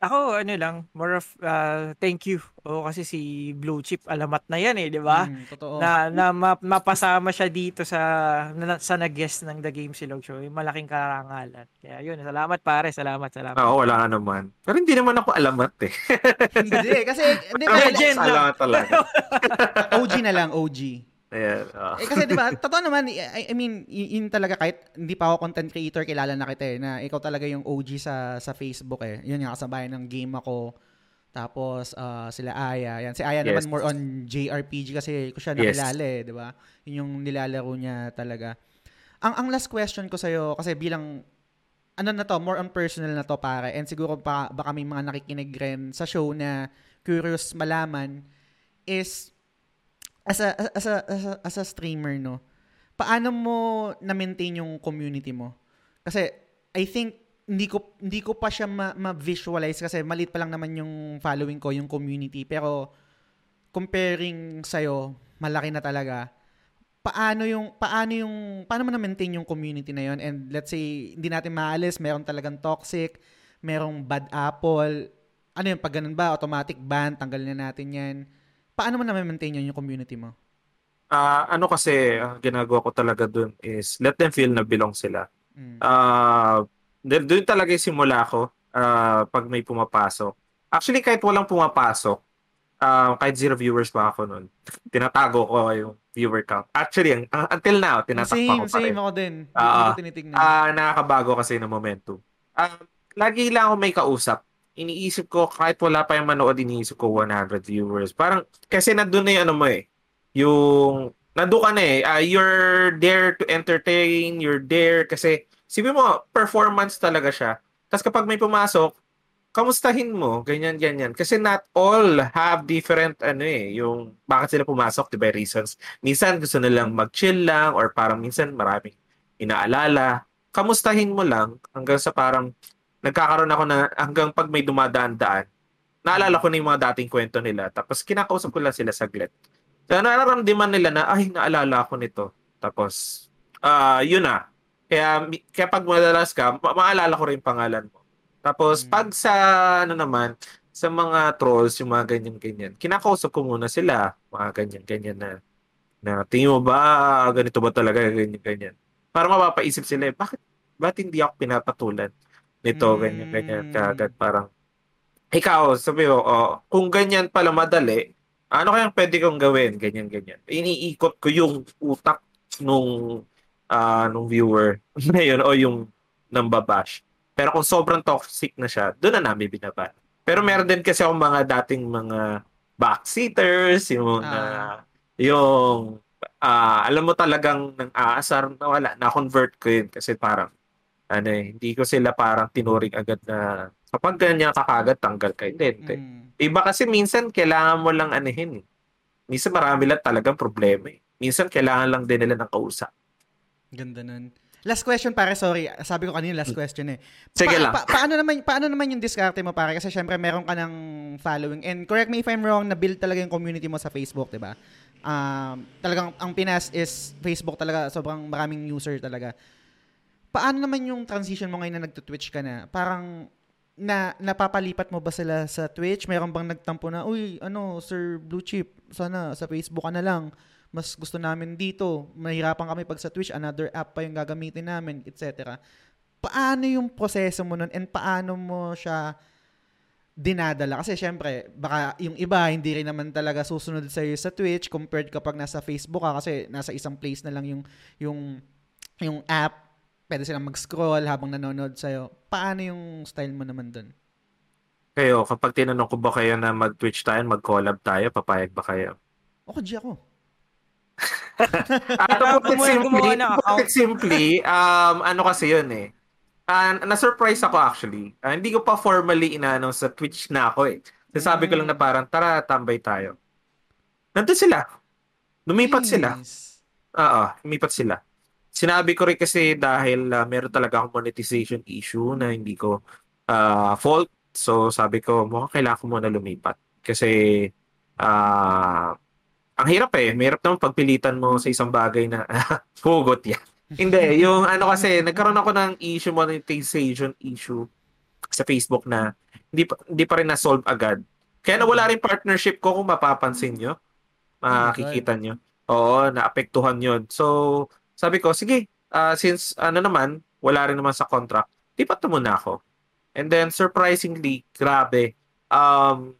Ako, ano lang, more of uh, thank you. O kasi si Blue Chip, alamat na yan eh, di ba? Mm, totoo. Na, na ma- mapasama siya dito sa na, sa nag-guest ng The Game Silog Show. Yung malaking karangalan. Kaya yun, salamat pare, salamat, salamat. Oo, wala nga naman. Pero hindi naman ako alamat eh. hindi, kasi, hindi, Legend lang. Salamat talaga. OG na lang, OG. Ayan. oo. Eh, kasi 'di ba, totoo naman, I, I mean, yun talaga kahit hindi pa ako content creator, kilala na kita eh, na ikaw talaga yung OG sa sa Facebook eh. Yun nga kasabayan ng game ako. Tapos ah, sila Aya, yan si Aya naman Yes. more on JRPG kasi ko siya Yes. nakilala eh, 'di ba? Yun yung nilalaro niya talaga. Ang ang last question ko sa kasi bilang ano na to, more on personal na to pare. And siguro pa, baka may mga nakikinig rin sa show na curious malaman is as a, as a, as a, streamer, no, paano mo na-maintain yung community mo? Kasi I think hindi ko hindi ko pa siya ma- ma-visualize kasi maliit pa lang naman yung following ko, yung community. Pero comparing sa'yo, malaki na talaga. Paano yung paano yung paano mo na-maintain yung community na yon and let's say hindi natin maalis, meron talagang toxic, merong bad apple. Ano yung pag ganun ba, automatic ban, tanggalin na natin 'yan. Paano mo na-maintain yun yung community mo? Ah, ano kasi, ang ginagawa ko talaga dun is let them feel na belong sila. Mm. Ah, uh, doon talaga yung simula ko ah, pag may pumapasok. Actually, kahit walang pumapasok, ah, kahit zero viewers pa ako noon, tinatago ko yung viewer count. Actually, ang, until now, tinatakpa same, ko pa rin. same ako din. Hindi Ah, ko tinitignan. Ah, nakakabago kasi ng momentum. Ah, lagi lang ako may kausap. Iniisip ko, kahit wala pa yung manood, iniisip ko 100 viewers. Parang, kasi nandun na yung ano mo eh. Yung, nandun ka na eh. Ah, you're there to entertain, you're there. Kasi, sabi mo, performance talaga siya. Tapos kapag may pumasok, kamustahin mo, ganyan, ganyan. Kasi not all have different, ano eh, yung, bakit sila pumasok, di reasons. Minsan gusto nilang mag-chill lang, or parang minsan maraming inaalala. Kamustahin mo lang hanggang sa parang nagkakaroon ako na hanggang pag may dumadaan-daan. Naalala ko na yung mga dating kwento nila. Tapos kinakausap ko lang sila saglit. So nararamdaman nila na, ay, naalala ko nito. Tapos, ah yun na. Kaya, kaya pag madalas ka, ma- maalala ko rin yung pangalan mo. Tapos, Mm. pag sa, ano naman, sa mga trolls, yung mga ganyan-ganyan, kinakausap ko muna sila, mga ganyan-ganyan na, na tingin mo ba, ganito ba talaga, ganyan-ganyan. Para mapapaisip sila, eh, bakit, bakit hindi ako pinapatulan nito, Mm. ganyan-ganyan, kagad parang, ikaw, sabi mo, oh, kung ganyan pala madali, ano kayang pwede kong gawin, ganyan-ganyan. Iniikot ko yung utak nung, ah, nung viewer na yun, o yung nambabash. Pero kung sobrang toxic na siya, doon na namin binaban. Pero meron din kasi akong mga dating mga backseaters, yung mga, Ah. yung, ah, alam mo talagang nang aasar na wala, na-convert ko yun kasi parang, ano eh, hindi ko sila parang tinuring agad na, kapag ganyan ka kagad, tanggal ka. Hindi, hindi. Mm. Iba kasi minsan kailangan mo lang anihin eh. Minsan marami lang talagang problema eh. Minsan kailangan lang din nila ng kausap. Ganda nun. Last question pare, sorry. Sabi ko kanina last question eh. Sige lang. paano naman paano naman yung diskarte mo pare kasi syempre meron ka ng following and correct me if I'm wrong na build talaga yung community mo sa Facebook, 'di ba? Um, talagang ang Pinas is Facebook talaga, sobrang maraming user talaga. Paano naman yung transition mo ngayon na nagto-Twitch ka na? Parang na napapalipat mo ba sila sa Twitch? Meron bang nagtampo na, uy, ano, Sir Blue Chip, sana sa Facebook ka na lang. Mas gusto namin dito. Mahirapan kami pag sa Twitch, another app pa yung gagamitin namin, etc. Paano yung proseso mo nun and paano mo siya dinadala? Kasi syempre, baka yung iba hindi rin naman talaga susunod sa sa Twitch compared kapag nasa Facebook ka kasi nasa isang place na lang yung yung yung app pwede silang mag-scroll habang nanonood sa'yo. Paano yung style mo naman dun? Kayo, kapag tinanong ko ba kayo na mag-Twitch tayo, mag-collab tayo, papayag ba kayo? Ako, G ako. Ah, to put simply, put it simply, um, ano kasi yun eh. Ah, na-surprise ako actually. Ah, hindi ko pa formally ina-announce sa Twitch na ako eh. Sasabi ko lang na parang, tara, tambay tayo. Nandun sila. Lumipat sila. Nice. Oo, lumipat sila. Sinabi ko rin kasi dahil ah, meron talaga akong monetization issue na hindi ko ah, fault. So sabi ko, mukhang kailangan ko muna lumipat. Kasi ah ang hirap eh. Mahirap naman pagpilitan mo sa isang bagay na hugot yan. Hindi, yung ano kasi, nagkaroon ako ng issue, monetization issue. sa Facebook na hindi pa, hindi pa rin na-solve agad. Kaya nawala rin partnership ko kung mapapansin nyo. Makikita nyo. Oo, naapektuhan yon So, sabi ko, sige, uh, since ano naman, wala rin naman sa contract, lipat na muna ako. And then, surprisingly, grabe, um,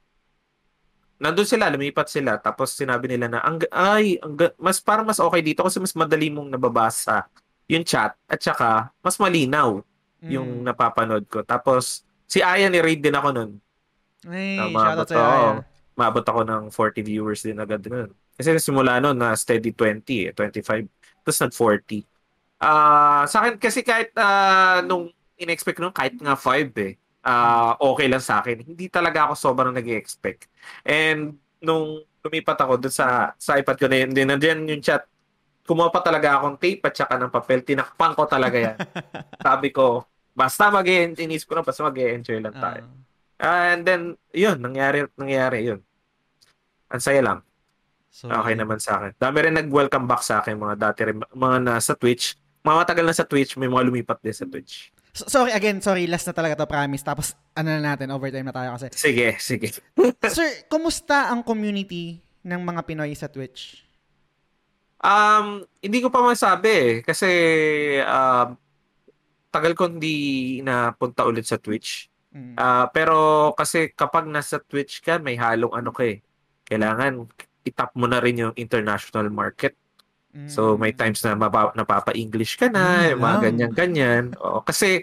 nandun sila, lumipat sila, tapos sinabi nila na, ang, ay, ang, mas parang mas okay dito kasi mas madali mong nababasa yung chat at saka mas malinaw yung mm. napapanood ko. Tapos, si Aya ni raid din ako nun. Ay, uh, shoutout sa Aya. Maabot ako ng 40 viewers din agad nun. Kasi simula nun na steady 20, 25, tapos nag 40. Ah, uh, sa akin kasi kahit uh, nung in-expect nung kahit nga 5 eh uh, okay lang sa akin. Hindi talaga ako sobrang nag-expect. And nung lumipat ako doon sa, sa iPad ko na yun, din nandiyan yung chat, kumuha pa talaga akong tape at saka ng papel, tinakpan ko talaga yan. Sabi ko, basta mag inis ko na, basta mag enjoy lang tayo. Uh, and then, yun, nangyari, nangyari yun. Ang saya lang. So, okay naman sa akin. Dami rin nag-welcome back sa akin, mga dati rin, mga nasa Twitch. Mga matagal na sa Twitch, may mga lumipat din sa Twitch. So, sorry, again, sorry, last na talaga to, promise. Tapos, ano na natin, overtime na tayo kasi. Sige, sige. Sir, kumusta ang community ng mga Pinoy sa Twitch? Um, hindi ko pa masabi eh. Kasi, uh, tagal ko hindi napunta ulit sa Twitch. Mm. Uh, pero kasi kapag nasa Twitch ka, may halong ano ka eh. Kailangan itap mo na rin yung international market. So may mm. times na mapa, napapa-English ka na, mm, mga ganyan-ganyan. Oo, kasi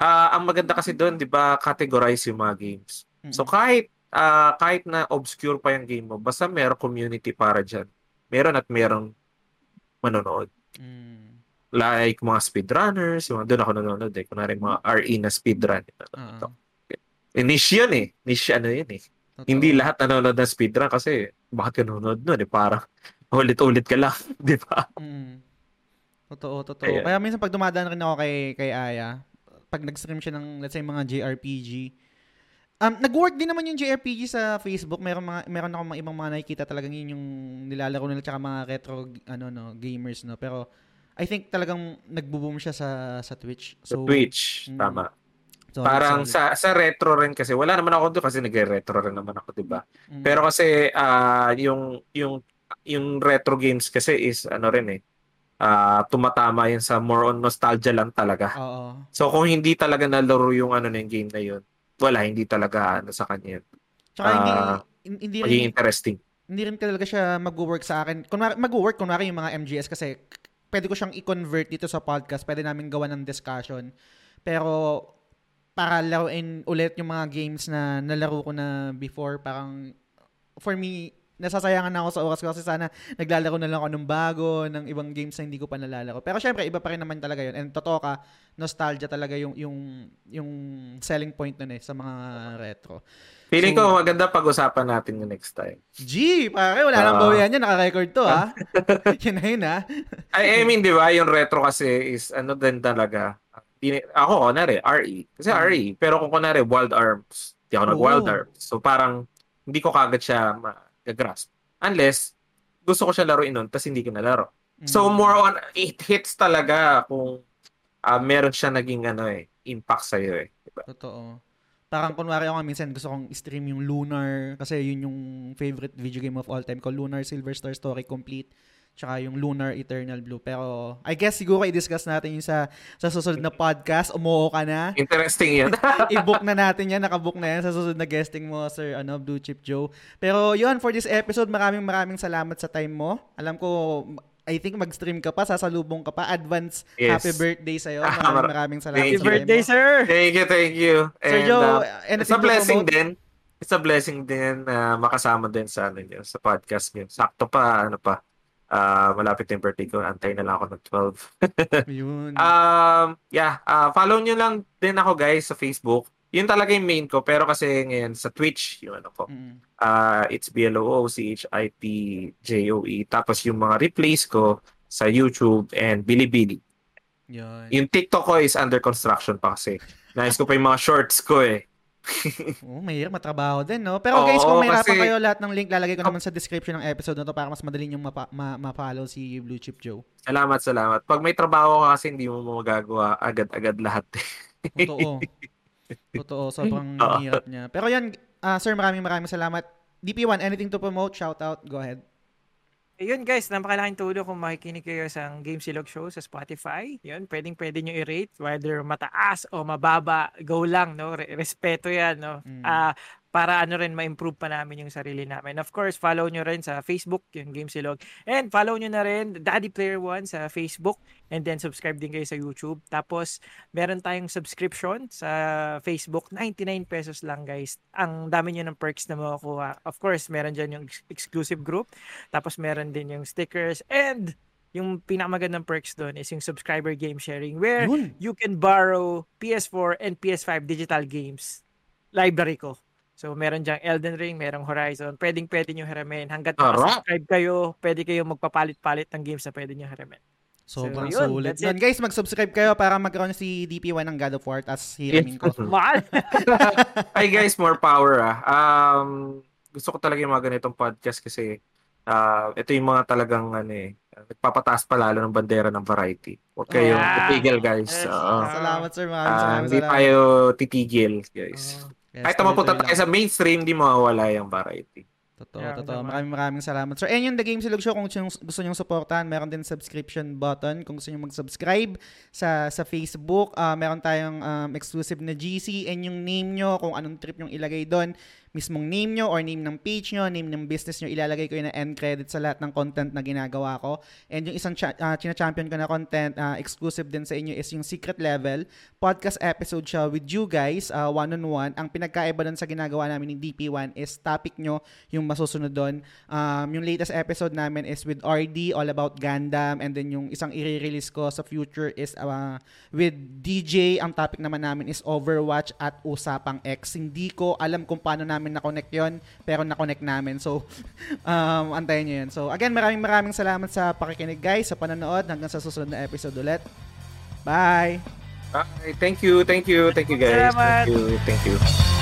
uh, ang maganda kasi doon, 'di ba, categorize yung mga games. Mm. So kahit uh, kahit na obscure pa yung game mo, basta meron community para diyan. Meron at merong manonood. Mm. Like mga speedrunners, yung doon ako nanonood eh. Kunwari mga RE na speedrun. Uh-huh. Eh, niche yun eh. Niche ano yun eh. Totoo. Hindi lahat nanonood ng speedrun kasi bakit ka nanonood nun eh? Parang ulit-ulit ka lang, di ba? Mm. Totoo, totoo. Kaya, Kaya minsan pag dumadaan rin ako kay, kay Aya, pag nag-stream siya ng, let's say, mga JRPG, um, nag-work din naman yung JRPG sa Facebook. Meron, mga, meron ako mga ibang mga nakikita talagang yun yung nilalaro nila tsaka mga retro ano, no, gamers. No? Pero I think talagang nagbo-boom siya sa, sa Twitch. So, sa Twitch, mm, tama. So, Parang sa sa retro rin kasi wala naman ako doon kasi nagre-retro rin naman ako, 'di ba? Mm. Pero kasi uh, yung yung yung retro games kasi is ano rin eh uh, tumatama yan sa more on nostalgia lang talaga. Oo. So kung hindi talaga nalaro yung ano ng game na yun, wala hindi talaga ano sa kanya. Tsaka uh, hindi ah, hindi rin interesting. Hindi rin talaga siya mag-work sa akin. Kung mag-work kunwari yung mga MGS kasi pwede ko siyang i-convert dito sa podcast, pwede namin gawa ng discussion. Pero para laruin ulit yung mga games na nalaro ko na before, parang for me, nasasayangan na ako sa oras ko kasi sana naglalaro na lang ako ng bago, ng ibang games na hindi ko pa nalalaro. Pero syempre, iba pa rin naman talaga yun. And totoo ka, nostalgia talaga yung, yung, yung selling point nun eh sa mga retro. Feeling so, ko maganda pag-usapan natin yung next time. G, pare, wala uh, nang bawian yan. Naka-record to, ha? yun na yun, ha? I, I mean, di ba, yung retro kasi is ano din talaga. Ako, kunwari, RE. Kasi hmm. RE. Pero kung kunwari, Wild Arms, di ako nag-Wild oh. Arms. So parang, hindi ko kagad siya ma- grasp. Unless, gusto ko siya laruin nun, tapos hindi ko nalaro. Mm. So, more on, it hits talaga kung uh, meron siya naging ano eh, impact sa'yo eh. Diba? Totoo. Parang kunwari ako minsan gusto kong stream yung Lunar kasi yun yung favorite video game of all time ko, Lunar Silver Star Story Complete tsaka yung Lunar Eternal Blue. Pero I guess siguro i-discuss natin yung sa, sa susunod na podcast. Umuo ka na. Interesting yan. I-book na natin yan. Nakabook na yan sa susunod na guesting mo, Sir ano, Blue Chip Joe. Pero yun, for this episode, maraming maraming salamat sa time mo. Alam ko, I think mag-stream ka pa, sasalubong ka pa. Advance yes. happy birthday sa'yo. Maraming maraming salamat. Happy birthday, mo. sir! Thank you, thank you. Sir And, Joe, uh, it's a blessing din. It's a blessing din na uh, makasama din sa ano sa podcast niyo. Sakto pa, ano pa, Uh, malapit na yung birthday ko. Antay na lang ako ng 12. Yun. Um, yeah, uh, follow nyo lang din ako guys sa Facebook. Yun talaga yung main ko. Pero kasi ngayon sa Twitch, yung ano ko. Mm. Uh, it's B-L-O-O-C-H-I-T-J-O-E. Tapos yung mga replays ko sa YouTube and Bilibili. Yun. Yung TikTok ko is under construction pa kasi. Nais ko pa yung mga shorts ko eh oh, mahirap matrabaho din, no? Pero guys, kung may kasi... kayo, lahat ng link lalagay ko naman sa description ng episode na to para mas madali yung mapa- ma- ma-follow si Blue Chip Joe. Salamat, salamat. Pag may trabaho ka kasi hindi mo magagawa agad-agad lahat. Totoo. Totoo, sobrang hirap niya. Pero yan, ah, sir, maraming maraming salamat. DP1, anything to promote? Shout out. Go ahead. Ayun guys, napakalaking tulong kung makikinig kayo sa Game Silog Show sa Spotify. Yun, pwedeng pwede nyo i-rate whether mataas o mababa, go lang, no? Re- respeto yan, no? Mm. Ah, para ano rin ma-improve pa namin yung sarili namin. Of course, follow nyo rin sa Facebook, yung Game Silog. And follow nyo na rin Daddy Player One sa Facebook and then subscribe din kayo sa YouTube. Tapos, meron tayong subscription sa Facebook, 99 pesos lang guys. Ang dami nyo ng perks na makukuha. Of course, meron dyan yung ex- exclusive group. Tapos meron din yung stickers and yung pinakamagandang perks doon is yung subscriber game sharing where Yun. you can borrow PS4 and PS5 digital games library ko. So, meron diyang Elden Ring, merong Horizon. Pwedeng pwede nyo hiramin. Hanggat subscribe kayo, pwede kayo magpapalit-palit ng games na pwede nyo hiramin. Sobrang So, yun, that's Doon, guys, mag-subscribe kayo para magkaroon si DP1 ng God of War tas hiramin ko. Mahal! Hi guys, more power ah. Um, gusto ko talaga yung mga ganitong podcast kasi ah ito yung mga talagang ano eh, nagpapataas pa lalo ng bandera ng variety. Huwag kayong Yeah. titigil guys. Yes. Oo. Salamat, sir. Maraming Ah, salamat. hindi tayo titigil guys. Oo. Yes, Kahit mapunta tayo sa mainstream, di mawawala yung variety. Totoo, Yeah, totoo. Maraming maraming salamat. So, ayun yung The Game Silog Show. Kung gusto nyo, supportahan, meron din subscription button. Kung gusto nyo mag-subscribe sa sa Facebook, ah, meron tayong um, exclusive na GC and yung name nyo, kung anong trip yung ilagay doon, mismong name nyo or name ng page nyo, name ng business nyo, ilalagay ko yun na end credit sa lahat ng content na ginagawa ko. And yung isang cha- ah, china-champion ko na content, ah, exclusive din sa inyo is yung Secret Level. Podcast episode siya with you guys, ah, one-on-one. Ang pinagkaiba doon sa ginagawa namin ni DP1 is topic nyo yung masusunod doon. Um, yung latest episode namin is with RD, all about Gundam. And then yung isang i-release ko sa future is uh, with DJ. Ang topic naman namin is Overwatch at Usapang X. Hindi ko alam kung paano namin na-connect yon pero na-connect namin. So, um, antayin nyo yun. So, again, maraming maraming salamat sa pakikinig guys, sa panonood. Hanggang sa susunod na episode ulit. Bye! Bye. Thank you, thank you, thank you guys. Salamat. Thank you, thank you.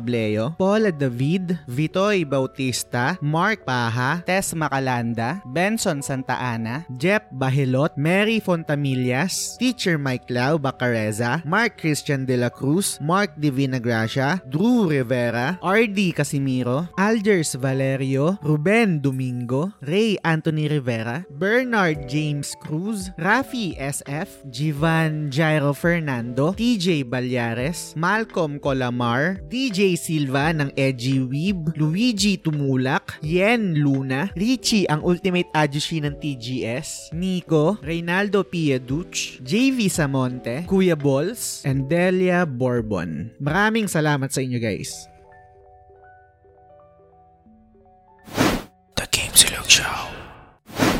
Pableo, Paula David, Vitoy Bautista, Mark Paha, Tess Macalanda, Benson Santa Ana, Jeff Bahilot, Mary Fontamillas, Teacher Mike Lau Bacareza, Mark Christian De La Cruz, Mark Divina Gracia, Drew Rivera, RD Casimiro, Algers Valerio, Ruben Domingo, Ray Anthony Rivera, Bernard James Cruz, Rafi SF, Jivan Jairo Fernando, TJ Balyares, Malcolm Colamar, DJ Jay Silva ng Edgy Weeb, Luigi Tumulak, Yen Luna, Richie ang Ultimate Ajushi ng TGS, Nico, Reynaldo Pieduch, JV Samonte, Kuya Balls, and Delia Bourbon. Maraming salamat sa inyo guys.